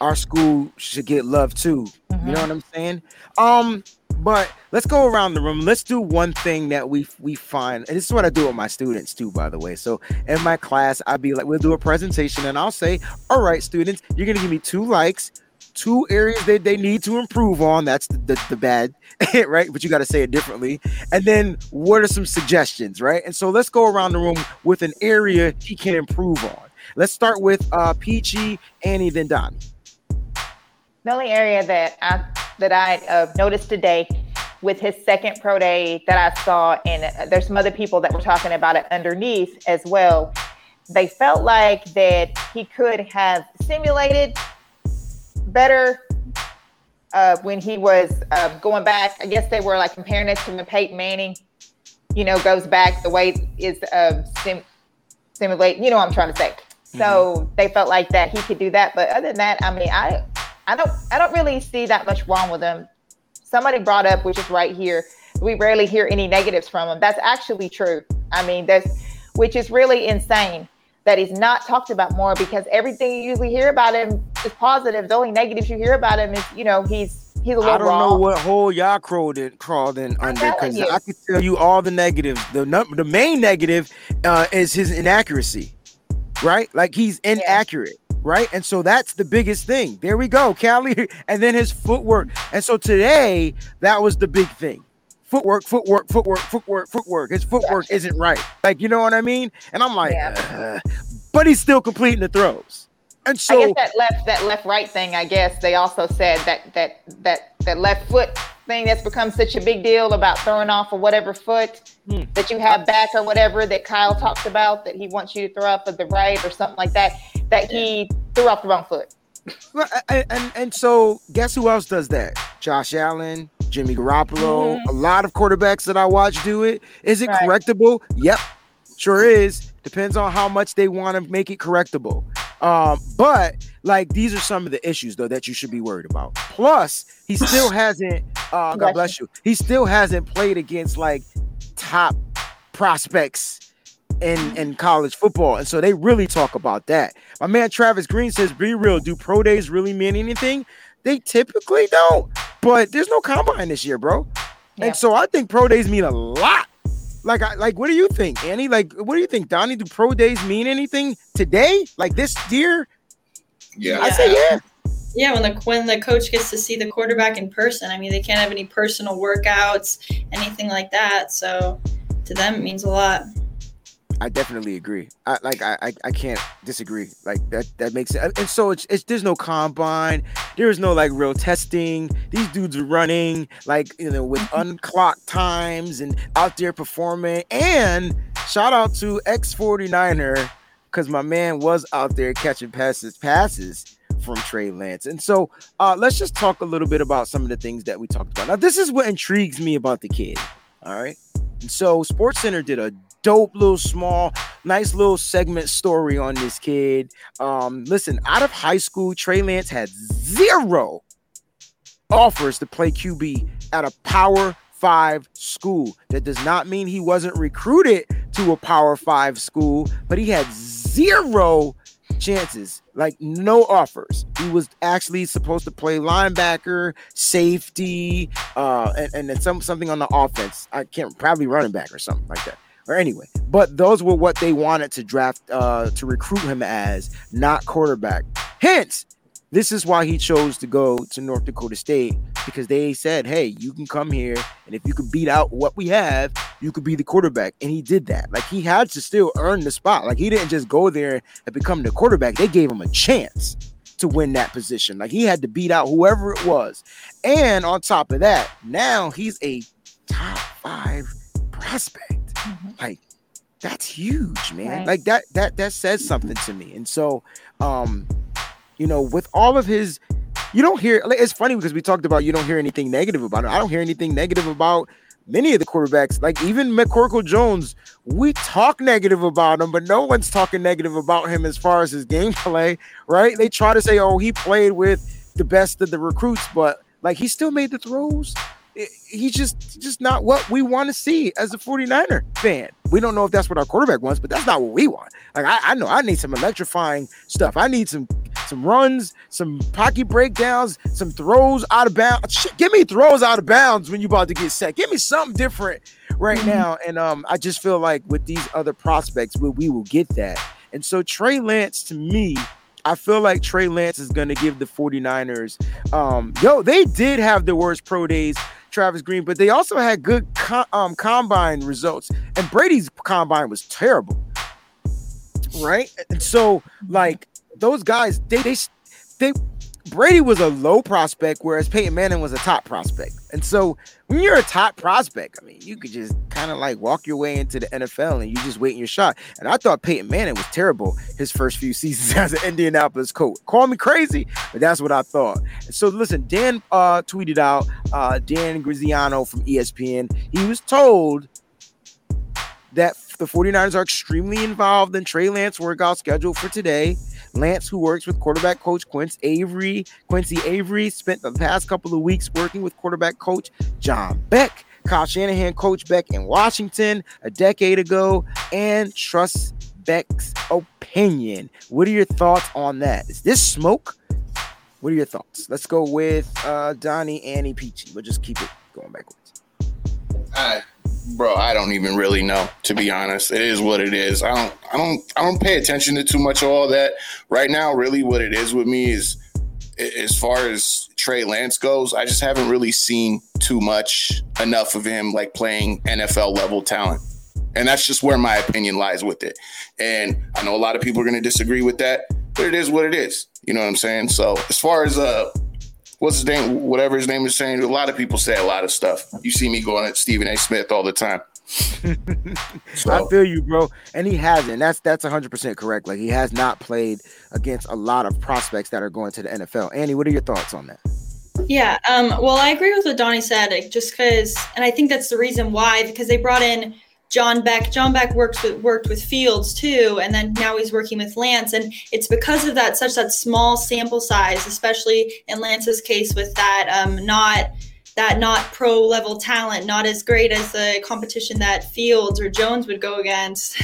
our school should get love too. You Mm-hmm. know what I'm saying? Um, but let's go around the room. Let's do one thing that we we find, and this is what I do with my students too, by the way. So in my class, I'd be like, we'll do a presentation, and I'll say, all right, students, you're gonna give me two likes, two areas that they need to improve on. That's the, the, the bad, right? But you got to say it differently. And then what are some suggestions, right? And so let's go around the room with an area he can improve on. Let's start with uh Peachy, Annie, then Donnie. The only area that I that I uh, noticed today with his second pro day that I saw, and there's some other people that were talking about it underneath as well. They felt like that he could have simulated better uh, when he was uh, going back. I guess they were like comparing it to when Peyton Manning, you know, goes back the way is uh, sim- simulate. You know what I'm trying to say. So they felt like that he could do that. But other than that, I mean, I I don't I don't really see that much wrong with him. Somebody brought up, which is right here, we rarely hear any negatives from him. That's actually true. I mean, that's which is really insane that he's not talked about more because everything you usually hear about him is positive. The only negatives you hear about him is, you know, he's he's a little I don't raw. know what hole y'all crawled in, crawled in under because. I can tell you all the negatives. The num- the main negative uh, is his inaccuracy, right? Like he's inaccurate, right? And so that's the biggest thing. There we go, Cali, and then his footwork. And so today that was the big thing. Footwork, footwork, footwork, footwork, footwork. His footwork isn't right. Like you know what I mean? And I'm like, Yeah. But he's still completing the throws. And I so guess that left that left right thing. I guess they also said that that that that left foot thing that's become such a big deal about throwing off of whatever foot Hmm. that you have back or whatever that Kyle talked about that he wants you to throw up of the right or something like that. That he threw off the wrong foot. Well, and, and and so guess who else does that? Josh Allen, Jimmy Garoppolo, a lot of quarterbacks that I watch do it. Is it Mm-hmm. Right. correctable? Yep, sure is. Depends on how much they want to make it correctable. Um, but like these are some of the issues though that you should be worried about. Plus, he still hasn't. Uh, God Bless you. He still hasn't played against like top prospects in in college football, and so they really talk about that. My man Travis Green says, "Be real. Do pro days really mean anything? They typically don't, but there's no combine this year, bro. And so I think pro days mean a lot. Like, I like, what do you think, Annie? Like, what do you think, Donnie? Do pro days mean anything today? Like this year? Yeah. I say yeah. Yeah, when the when the coach gets to see the quarterback in person, I mean, they can't have any personal workouts, anything like that. So to them, it means a lot. I definitely agree. I like I, I I can't disagree. Like that that makes it. And so it's, it's there's no combine. There's no like real testing. These dudes are running like you know with unclocked times and out there performing. And shout out to X 49er because my man was out there catching passes passes from Trey Lance. And so uh let's just talk a little bit about some of the things that we talked about. Now this is what intrigues me about the kid. All right. And so Sports Center did a dope little small nice little segment story on this kid. Um listen out of high school trey lance had zero offers to play qb at a power five school. That does not mean he wasn't recruited to a power five school but he had zero chances like no offers. He was actually supposed to play linebacker safety uh and, and then some something on the offense. I can't probably running back or something like that or anyway but those were what they wanted to draft uh to recruit him as not quarterback. Hence this is why he chose to go to north dakota state because they said hey you can come here and if you can beat out what we have you could be the quarterback. And he did that. Like he had to still earn the spot. Like he didn't just go there and become the quarterback. They gave him a chance to win that position. Like he had to beat out whoever it was. And on top of that now he's a top five prospect. Like that's huge man. Right. like that that that says something to me. And so um you know with all of his you don't hear like, it's funny because we talked about you don't hear anything negative about him. I don't hear anything negative about many of the quarterbacks. Like even mccorkle jones we talk negative about him but no one's talking negative about him as far as his gameplay right? They try to say oh he played with the best of the recruits but like he still made the throws he's just just not what we want to see as a 49er fan. We don't know if that's what our quarterback wants, but that's not what we want. Like I, I know I need some electrifying stuff. I need some some runs, some pocket breakdowns, some throws out of bounds. Shit, give me throws out of bounds when you about to get set. Give me something different right now. And um, I just feel like with these other prospects, we, we will get that. And so Trey Lance to me, I feel like Trey Lance is going to give the 49ers. Um, yo, they did have the worst pro days, Travis Green, but they also had good co- um, combine results. And Brady's combine was terrible, right? And so, like those guys, they they they Brady was a low prospect, whereas Peyton Manning was a top prospect. And so, when you're a top prospect, I mean, you could just kind of like walk your way into the NFL and you just waiting your shot. And I thought Peyton Manning was terrible his first few seasons as an Indianapolis coach. Call me crazy, but that's what I thought. And so, listen, Dan uh, tweeted out, uh, Dan Graziano from ESPN, he was told that the 49ers are extremely involved in Trey Lance workout schedule for today. Lance, who works with quarterback coach Quince Avery, Quincy Avery, spent the past couple of weeks working with quarterback coach John Beck. Kyle Shanahan coached Beck in Washington a decade ago and trusts Beck's opinion. What are your thoughts on that? Is this smoke? What are your thoughts? Let's go with uh, Donnie, Annie, Peachy. We'll just keep it going backwards. I, bro, I don't even really know. To be honest, it is what it is. I don't, I don't, I don't pay attention to too much of all that right now. Really, what it is with me is, as far as Trey Lance goes, I just haven't really seen too much enough of him like playing NFL level talent. And that's just where my opinion lies with it. And I know a lot of people are going to disagree with that. but it is what it is. You know what I'm saying? So as far as uh, what's his name, whatever his name is saying, a lot of people say a lot of stuff. You see me going at Stephen A. Smith all the time. So- I feel you, bro. And he hasn't. That's that's 100% correct. Like he has not played against a lot of prospects that are going to the NFL. Annie, what are your thoughts on that? Yeah. Um, well, I agree with what Donnie said, just because, and I think that's the reason why, because they brought in John Beck. John Beck works with worked with Fields too, and then now he's working with Lance, and it's because of that such that small sample size, especially in Lance's case with that um, not that not pro level talent, not as great as the competition that Fields or Jones would go against.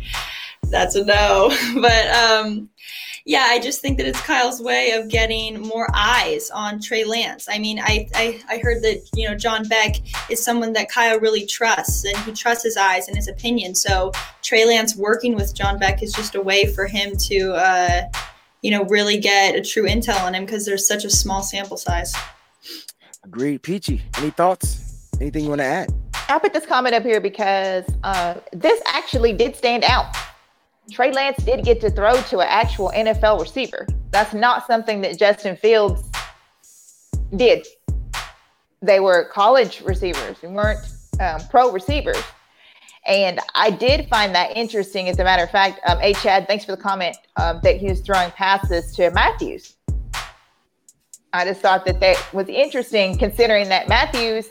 That's a no. But um, yeah, I just think that it's Kyle's way of getting more eyes on Trey Lance. I mean, I, I, I heard that, you know, John Beck is someone that Kyle really trusts and he trusts his eyes and his opinion. So Trey Lance working with John Beck is just a way for him to, uh, you know, really get a true intel on him because there's such a small sample size. Agreed. Peachy, any thoughts? Anything you want to add? I put this comment up here because uh, this actually did stand out. Trey Lance did get to throw to an actual NFL receiver. That's not something that Justin Fields did. They were college receivers, they weren't um, pro receivers. And I did find that interesting. As a matter of fact, um, A. Chad, thanks for the comment um, that he was throwing passes to Matthews. I just thought that that was interesting considering that Matthews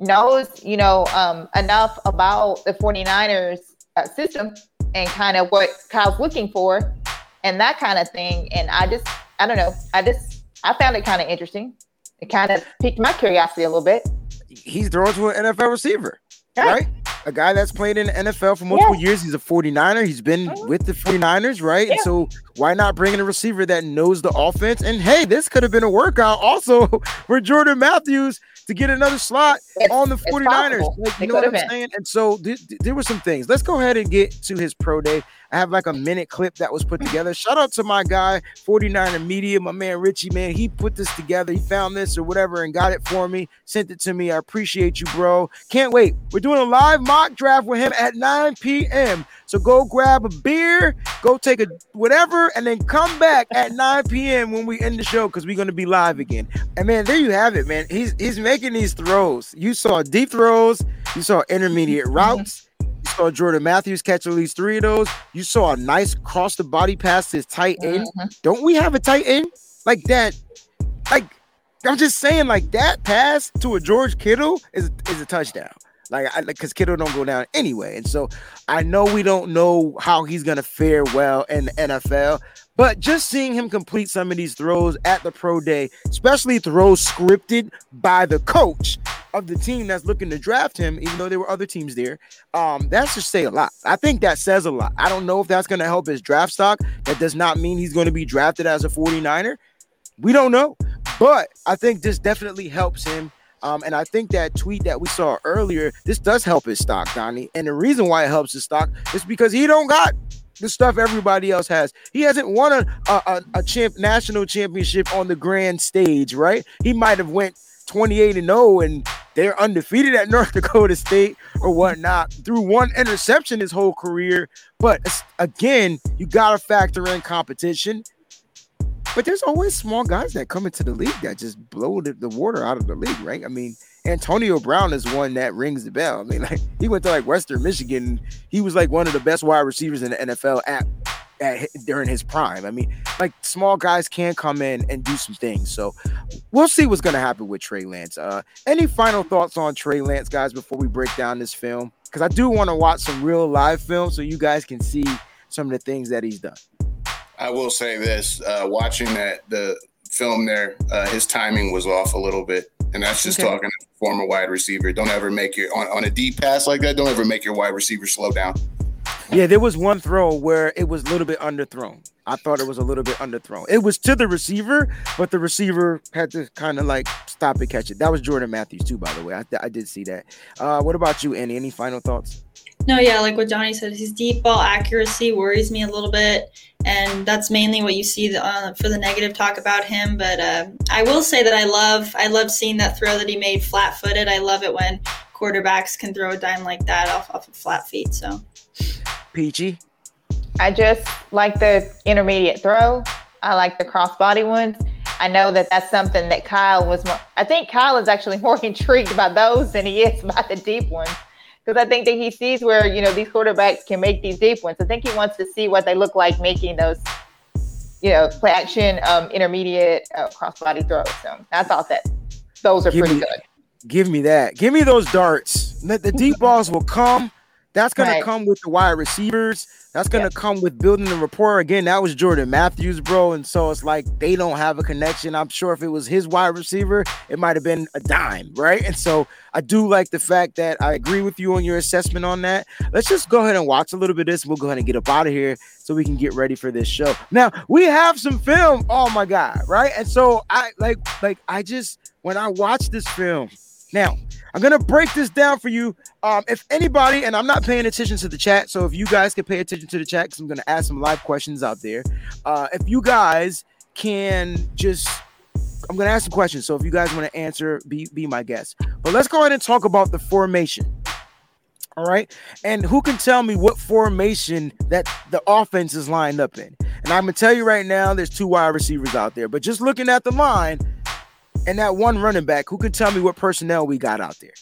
knows, you know, um, enough about the 49ers uh, system and kind of what Kyle's looking for and that kind of thing. And I just, I don't know, I just, I found it kind of interesting. It kind of piqued my curiosity a little bit. He's thrown to an NFL receiver, Yeah. right? A guy that's played in the NFL for multiple years. He's a 49er. He's been Mhm. with the 49ers, right? And so why not bring in a receiver that knows the offense? And hey, this could have been a workout also for Jordan Matthews to get another slot It's- on the it's 49ers. Like, you know what I'm been. saying? And so th- th- there were some things. Let's go ahead and get to his pro day. I have like a minute clip that was put together. Shout out to my guy, 49er Media, my man Richie, man. He put this together. He found this or whatever and got it for me, sent it to me. I appreciate you, bro. Can't wait. We're doing a live mock draft with him at 9 p.m. So go grab a beer, go take a whatever, and then come back at 9 p.m. when we end the show because we're gonna be live again. And man, there you have it, man. He's he's making these throws. You saw deep throws, you saw intermediate routes. Saw Jordan Matthews catch at least three of those. You saw a nice cross the body pass to his tight end. Mm-hmm. Don't we have a tight end like that? Like I'm just saying, like that pass to a George Kittle is is a touchdown. Like, I like, because Kittle don't go down anyway, and so I know we don't know how he's gonna fare well in the NFL, but just seeing him complete some of these throws at the pro day, especially throws scripted by the coach of the team that's looking to draft him, even though there were other teams there, um, that's just say a lot. I think that says a lot. I don't know if that's gonna help his draft stock. That does not mean he's going to be drafted as a 49er. We don't know, but I think this definitely helps him. Um, and I think that tweet that we saw earlier, this does help his stock, Donnie. And the reason why it helps his stock is because he don't got the stuff everybody else has. He hasn't won a a, a, champ national championship on the grand stage, right? He might have went 28 and 0 and they're undefeated at North Dakota State or whatnot through one interception his whole career. But again, you gotta factor in competition. But there's always small guys that come into the league that just blow the, the water out of the league, right? I mean, Antonio Brown is one that rings the bell. I mean, like he went to like Western Michigan. He was like one of the best wide receivers in the NFL at, at during his prime. I mean, like small guys can come in and do some things. So we'll see what's gonna happen with Trey Lance. Uh, any final thoughts on Trey Lance, guys, before we break down this film? Because I do want to watch some real live film so you guys can see some of the things that he's done. I will say this: uh, watching that the film there, uh, his timing was off a little bit, and that's just Okay. talking to a former wide receiver. Don't ever make your on, on a deep pass like that. Don't ever make your wide receiver slow down. Yeah, there was one throw where it was a little bit underthrown. I thought it was a little bit underthrown. It was to the receiver, but the receiver had to kind of like stop and catch it. That was Jordan Matthews too, by the way. I, I did see that. Uh, what about you, Annie? Any final thoughts? No, yeah, like what Johnny said, his deep ball accuracy worries me a little bit, and that's mainly what you see the, uh, for the negative talk about him. But uh, I will say that I love, I love seeing that throw that he made flat-footed. I love it when quarterbacks can throw a dime like that off off of flat feet. So Peachy. I just like the intermediate throw. I like the crossbody ones. I know that that's something that Kyle was. More, I think Kyle is actually more intrigued by those than he is about the deep ones because I think that he sees where you know these quarterbacks can make these deep ones. I think he wants to see what they look like making those, you know, play action um, intermediate uh, crossbody throws. So I thought that those are Give pretty me- good. Give me that. Give me those darts. The, the deep balls will come. That's going Right. to come with the wide receivers. That's going to come with building the rapport. Again, that was Jordan Matthews, bro. And so it's like they don't have a connection. I'm sure if it was his wide receiver, it might have been a dime, right? And so I do like the fact that I agree with you on your assessment on that. Let's just go ahead and watch a little bit of this. We'll go ahead and get up out of here so we can get ready for this show. Now we have some film. Oh my god, right? And so I like like I just when I watch this film, now I'm gonna break this down for you. Um, if anybody, and I'm not paying attention to the chat, so if you guys can pay attention to the chat, because I'm gonna ask some live questions out there. Uh, if you guys can just, I'm gonna ask some questions. So if you guys want to answer, be be my guest. But let's go ahead and talk about the formation. All right, and who can tell me what formation that the offense is lined up in? And I'm gonna tell you right now, there's two wide receivers out there, but just looking at the line and that one running back, who can tell me what personnel we got out there?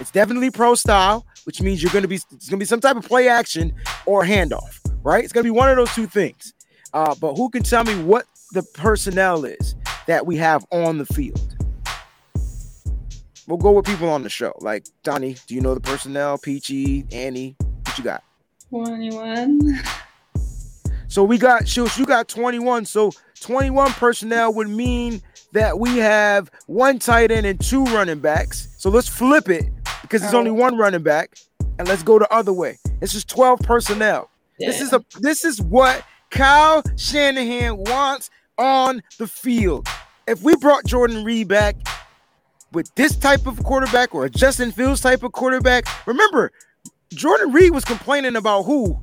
It's definitely pro style, which means you're gonna be it's gonna be some type of play action or handoff, right? It's gonna be one of those two things. Uh, but who can tell me what the personnel is that we have on the field? We'll go with people on the show. Like Donnie, do you know the personnel? Peachy, Annie, what you got? 21. So we got you got 21. So 21 personnel would mean that we have one tight end and two running backs. So let's flip it because there's only one running back, and let's go the other way. This is 12 personnel. This is a this is what Kyle Shanahan wants on the field. If we brought Jordan Reed back with this type of quarterback or a Justin Fields type of quarterback, remember Jordan Reed was complaining about who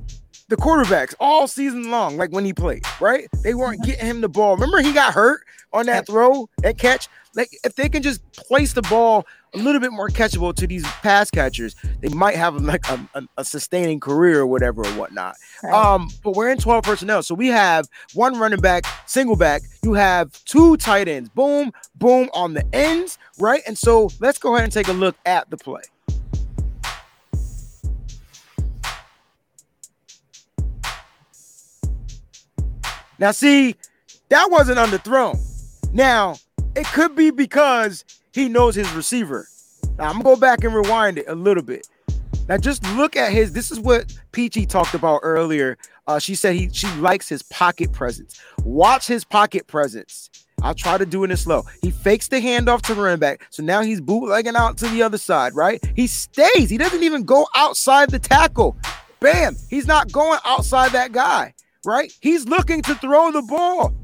the quarterbacks all season long, like when he played, right? They weren't getting him the ball. Remember, he got hurt on that throw, that catch. Like, if they can just place the ball a little bit more catchable to these pass catchers, they might have like a, a, a sustaining career or whatever or whatnot. Right. Um, but we're in 12 personnel, so we have one running back, single back. You have two tight ends, boom, boom on the ends, right? And so let's go ahead and take a look at the play. Now, see, that wasn't underthrown. Now, it could be because he knows his receiver. Now, I'm gonna go back and rewind it a little bit. Now, just look at his. This is what Peachy talked about earlier. Uh, she said he she likes his pocket presence. Watch his pocket presence. I'll try to do it in slow. He fakes the handoff to running back. So now he's bootlegging out to the other side, right? He stays. He doesn't even go outside the tackle. Bam. He's not going outside that guy, right? He's looking to throw the ball.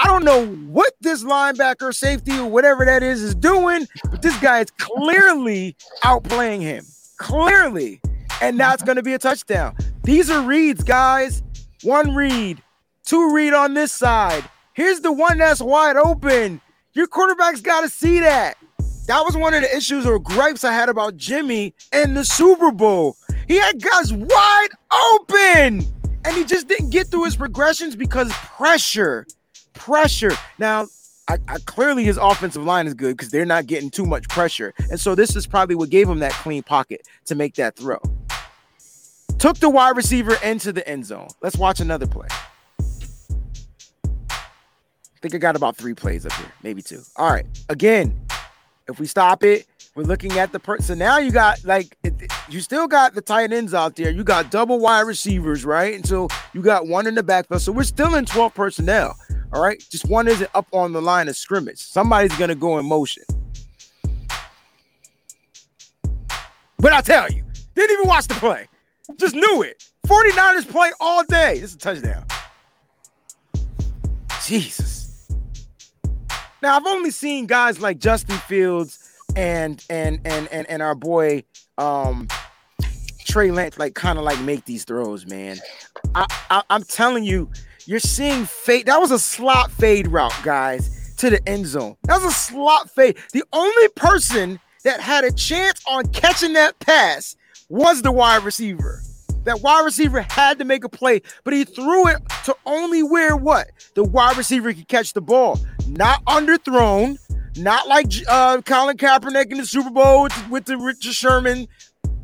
I don't know what this linebacker, safety, or whatever that is, is doing, but this guy is clearly outplaying him. Clearly. And that's going to be a touchdown. These are reads, guys. One read, two read on this side. Here's the one that's wide open. Your quarterback's got to see that. That was one of the issues or gripes I had about Jimmy in the Super Bowl. He had guys wide open and he just didn't get through his progressions because pressure. Pressure. Now, I, I clearly his offensive line is good because they're not getting too much pressure. And so this is probably what gave him that clean pocket to make that throw. Took the wide receiver into the end zone. Let's watch another play. I think I got about three plays up here, maybe two. All right. Again, if we stop it, we're looking at the person. So now you got like it, you still got the tight ends out there. You got double wide receivers, right? And so you got one in the backfield. So we're still in 12 personnel. All right. Just one isn't up on the line of scrimmage. Somebody's gonna go in motion. But I tell you, didn't even watch the play. Just knew it. 49ers play all day. This is a touchdown. Jesus. Now I've only seen guys like Justin Fields and and and and, and our boy um Trey Lance like kind of like make these throws, man. I, I I'm telling you, you're seeing fade. That was a slot fade route, guys, to the end zone. That was a slot fade. The only person that had a chance on catching that pass was the wide receiver. That wide receiver had to make a play, but he threw it to only where what the wide receiver could catch the ball, not underthrown, not like uh, Colin Kaepernick in the Super Bowl with, with the Richard Sherman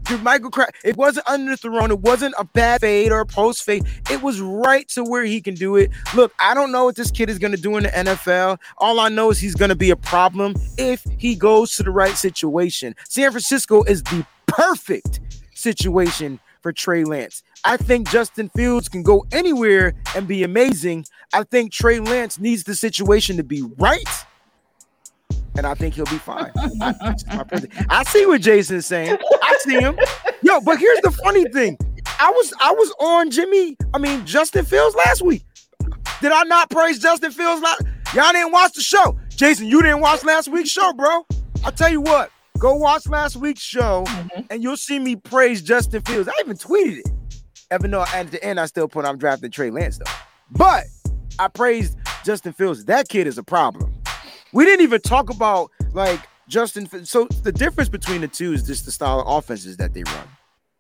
to Michael Crabtree. It wasn't underthrown. It wasn't a bad fade or a post fade. It was right to where he can do it. Look, I don't know what this kid is going to do in the NFL. All I know is he's going to be a problem if he goes to the right situation. San Francisco is the perfect situation for Trey Lance. I think Justin Fields can go anywhere and be amazing. I think Trey Lance needs the situation to be right. And I think he'll be fine. I, see what Jason's saying. I see him. Yo, but here's the funny thing. I was I was on Jimmy, I mean Justin Fields last week. Did I not praise Justin Fields? Last? Y'all didn't watch the show. Jason, you didn't watch last week's show, bro. I'll tell you what, Go watch last week's show, mm-hmm. and you'll see me praise Justin Fields. I even tweeted it, even though at the end I still put I'm drafting Trey Lance though. But I praised Justin Fields. That kid is a problem. We didn't even talk about like Justin. So the difference between the two is just the style of offenses that they run.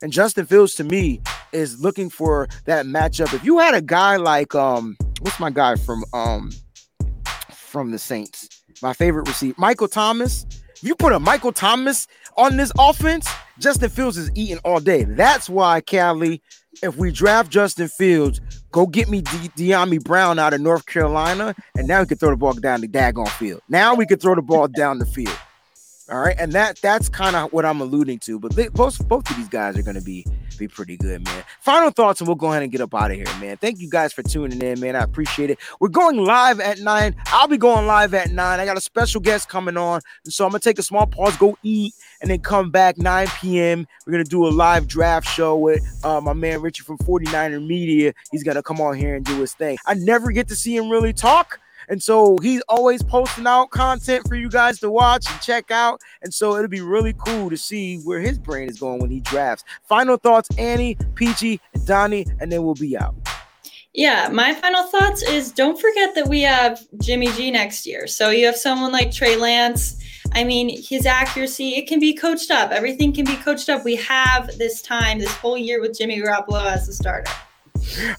And Justin Fields to me is looking for that matchup. If you had a guy like um, what's my guy from um from the Saints? My favorite receiver, Michael Thomas you put a Michael Thomas on this offense, Justin Fields is eating all day. That's why, Callie, if we draft Justin Fields, go get me De- Dyami Brown out of North Carolina, and now we can throw the ball down the daggone field. Now we can throw the ball down the field. All right, and that that's kind of what I'm alluding to. But they, both both of these guys are going to be be pretty good, man. Final thoughts, and we'll go ahead and get up out of here, man. Thank you guys for tuning in, man. I appreciate it. We're going live at nine. I'll be going live at nine. I got a special guest coming on, so I'm gonna take a small pause, go eat, and then come back 9 p.m. We're gonna do a live draft show with uh, my man Richard from 49er Media. He's gonna come on here and do his thing. I never get to see him really talk. And so he's always posting out content for you guys to watch and check out. And so it'll be really cool to see where his brain is going when he drafts. Final thoughts, Annie, Peachy, and Donnie, and then we'll be out. Yeah, my final thoughts is don't forget that we have Jimmy G next year. So you have someone like Trey Lance. I mean, his accuracy, it can be coached up. Everything can be coached up. We have this time, this whole year with Jimmy Garoppolo as the starter.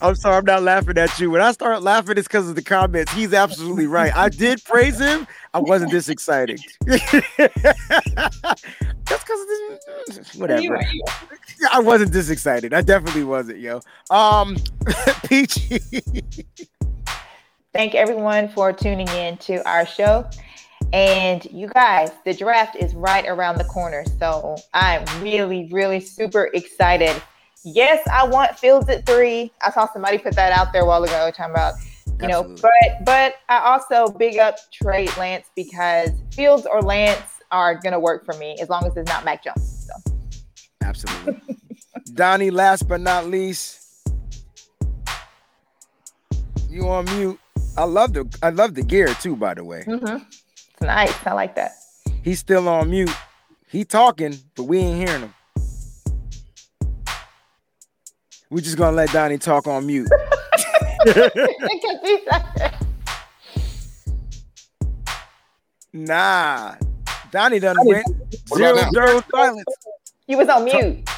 I'm sorry, I'm not laughing at you. When I start laughing, it's because of the comments. He's absolutely right. I did praise him. I wasn't this excited. That's because of this. Whatever. I wasn't this excited. I definitely wasn't, yo. Um, Peachy. Thank everyone for tuning in to our show. And you guys, the draft is right around the corner. So I'm really, really super excited yes, I want Fields at three. I saw somebody put that out there a while ago talking about, you Absolutely. know, but but I also big up Trey Lance because Fields or Lance are gonna work for me as long as it's not Mac Jones. So. Absolutely. Donnie, last but not least. You on mute. I love the I love the gear too, by the way. Mm-hmm. It's nice. I like that. He's still on mute. He talking, but we ain't hearing him. We're just gonna let Donnie talk on mute. nah, Donnie done went zero zero silence. You was on mute.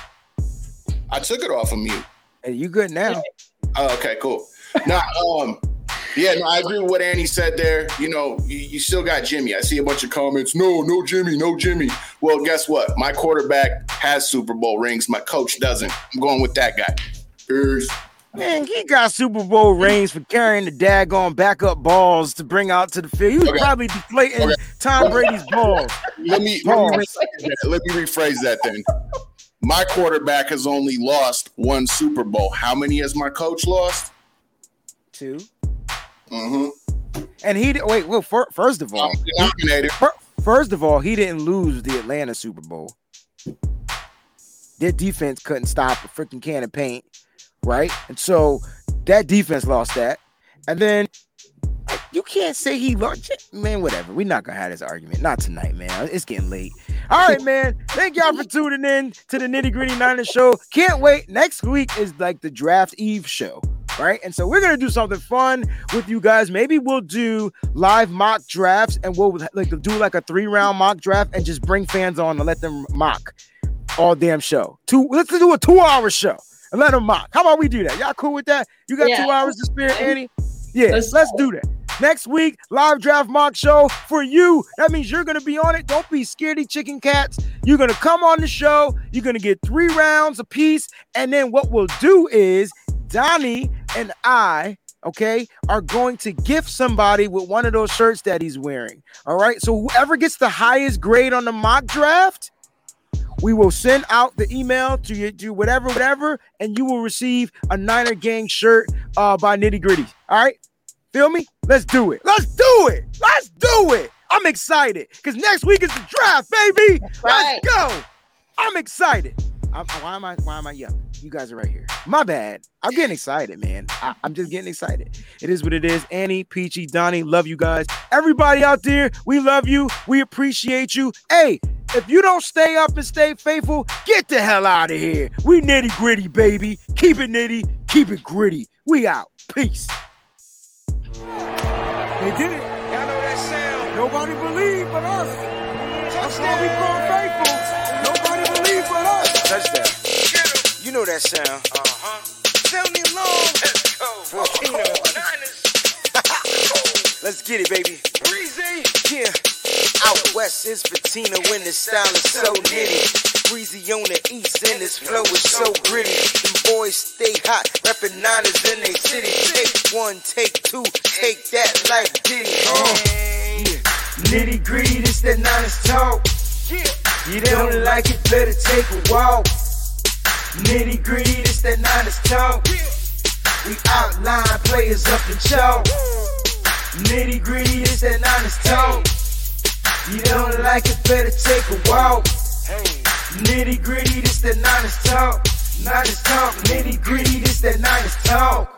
I took it off of mute. Hey, you good now? Oh, okay, cool. Now, um, yeah, no, I agree with what Annie said there. You know, you, you, still got Jimmy. I see a bunch of comments. No, no Jimmy, no Jimmy. Well, guess what? My quarterback has Super Bowl rings. My coach doesn't. I'm going with that guy. Peace. Man, he got Super Bowl rings for carrying the daggone backup balls to bring out to the field. He was okay. probably deflating okay. Tom Brady's balls. Let me, balls. Let, me let me rephrase that then. My quarterback has only lost one Super Bowl. How many has my coach lost? 2 Mm-hmm. And he wait. Well, for, first of all, first of all, he didn't lose the Atlanta Super Bowl. Their defense couldn't stop a freaking can of paint right? And so that defense lost that. And then you can't say he lost. Man, whatever. We're not gonna have this argument. Not tonight, man. It's getting late. All right, man. Thank y'all for tuning in to the nitty gritty Niners show. Can't wait. Next week is like the draft eve show, right? And so we're gonna do something fun with you guys. Maybe we'll do live mock drafts and we'll like do like a three round mock draft and just bring fans on and let them mock all damn show. Two. Let's do a two hour show. and let them mock. How about we do that? Y'all cool with that? You got Yeah. two hours to spare, Annie? Yeah, Let's let's do that. Next week, live draft mock show for you. That means you're gonna be on it. Don't be scaredy chicken cats. You're gonna come on the show. You're gonna get three rounds apiece, and then what we'll do is Donnie and I, okay, are going to gift somebody with one of those shirts that he's wearing. All right. So whoever gets the highest grade on the mock draft, we will send out the email to you do whatever, whatever, and you will receive a Niner Gang shirt uh, by Nitty Gritty. All right. Feel me? Let's do it. Let's do it. Let's do it. I'm excited because next week is the draft, baby. right. Let's go. I'm excited. I'm, why am I? Why am I yelling? You guys are right here. My bad. I'm getting excited, man. I, I'm just getting excited. It is what it is. Annie, Peachy, Donnie, love you guys. Everybody out there, we love you. We appreciate you. Hey, if you don't stay up and stay faithful, get the hell out of here. We nitty gritty, baby. Keep it nitty. Keep it gritty. We out. Peace. They did it. Y'all know that sound. Nobody believed but us. That's why we Touchdown. You know that sound. Uh huh. Sound me along. Let's go. Volcano. Let's get it, baby. Breezy. Yeah. Out west is patina when the style is so nitty. Breezy on the east and this flow is so gritty. Them boys stay hot, reppin' niners in they city. Take one, take two, take that like Diddy. Uh. Yeah. Nitty gritty, this that niners talk. You don't like it, better take a walk. Nitty gritty, this that niners talk. We outline players up the chalk. Nitty gritty, this that niners talk. You don't like it, better take a walk. Nitty gritty, this that niners talk. Niners talk, nitty gritty, this that niners talk.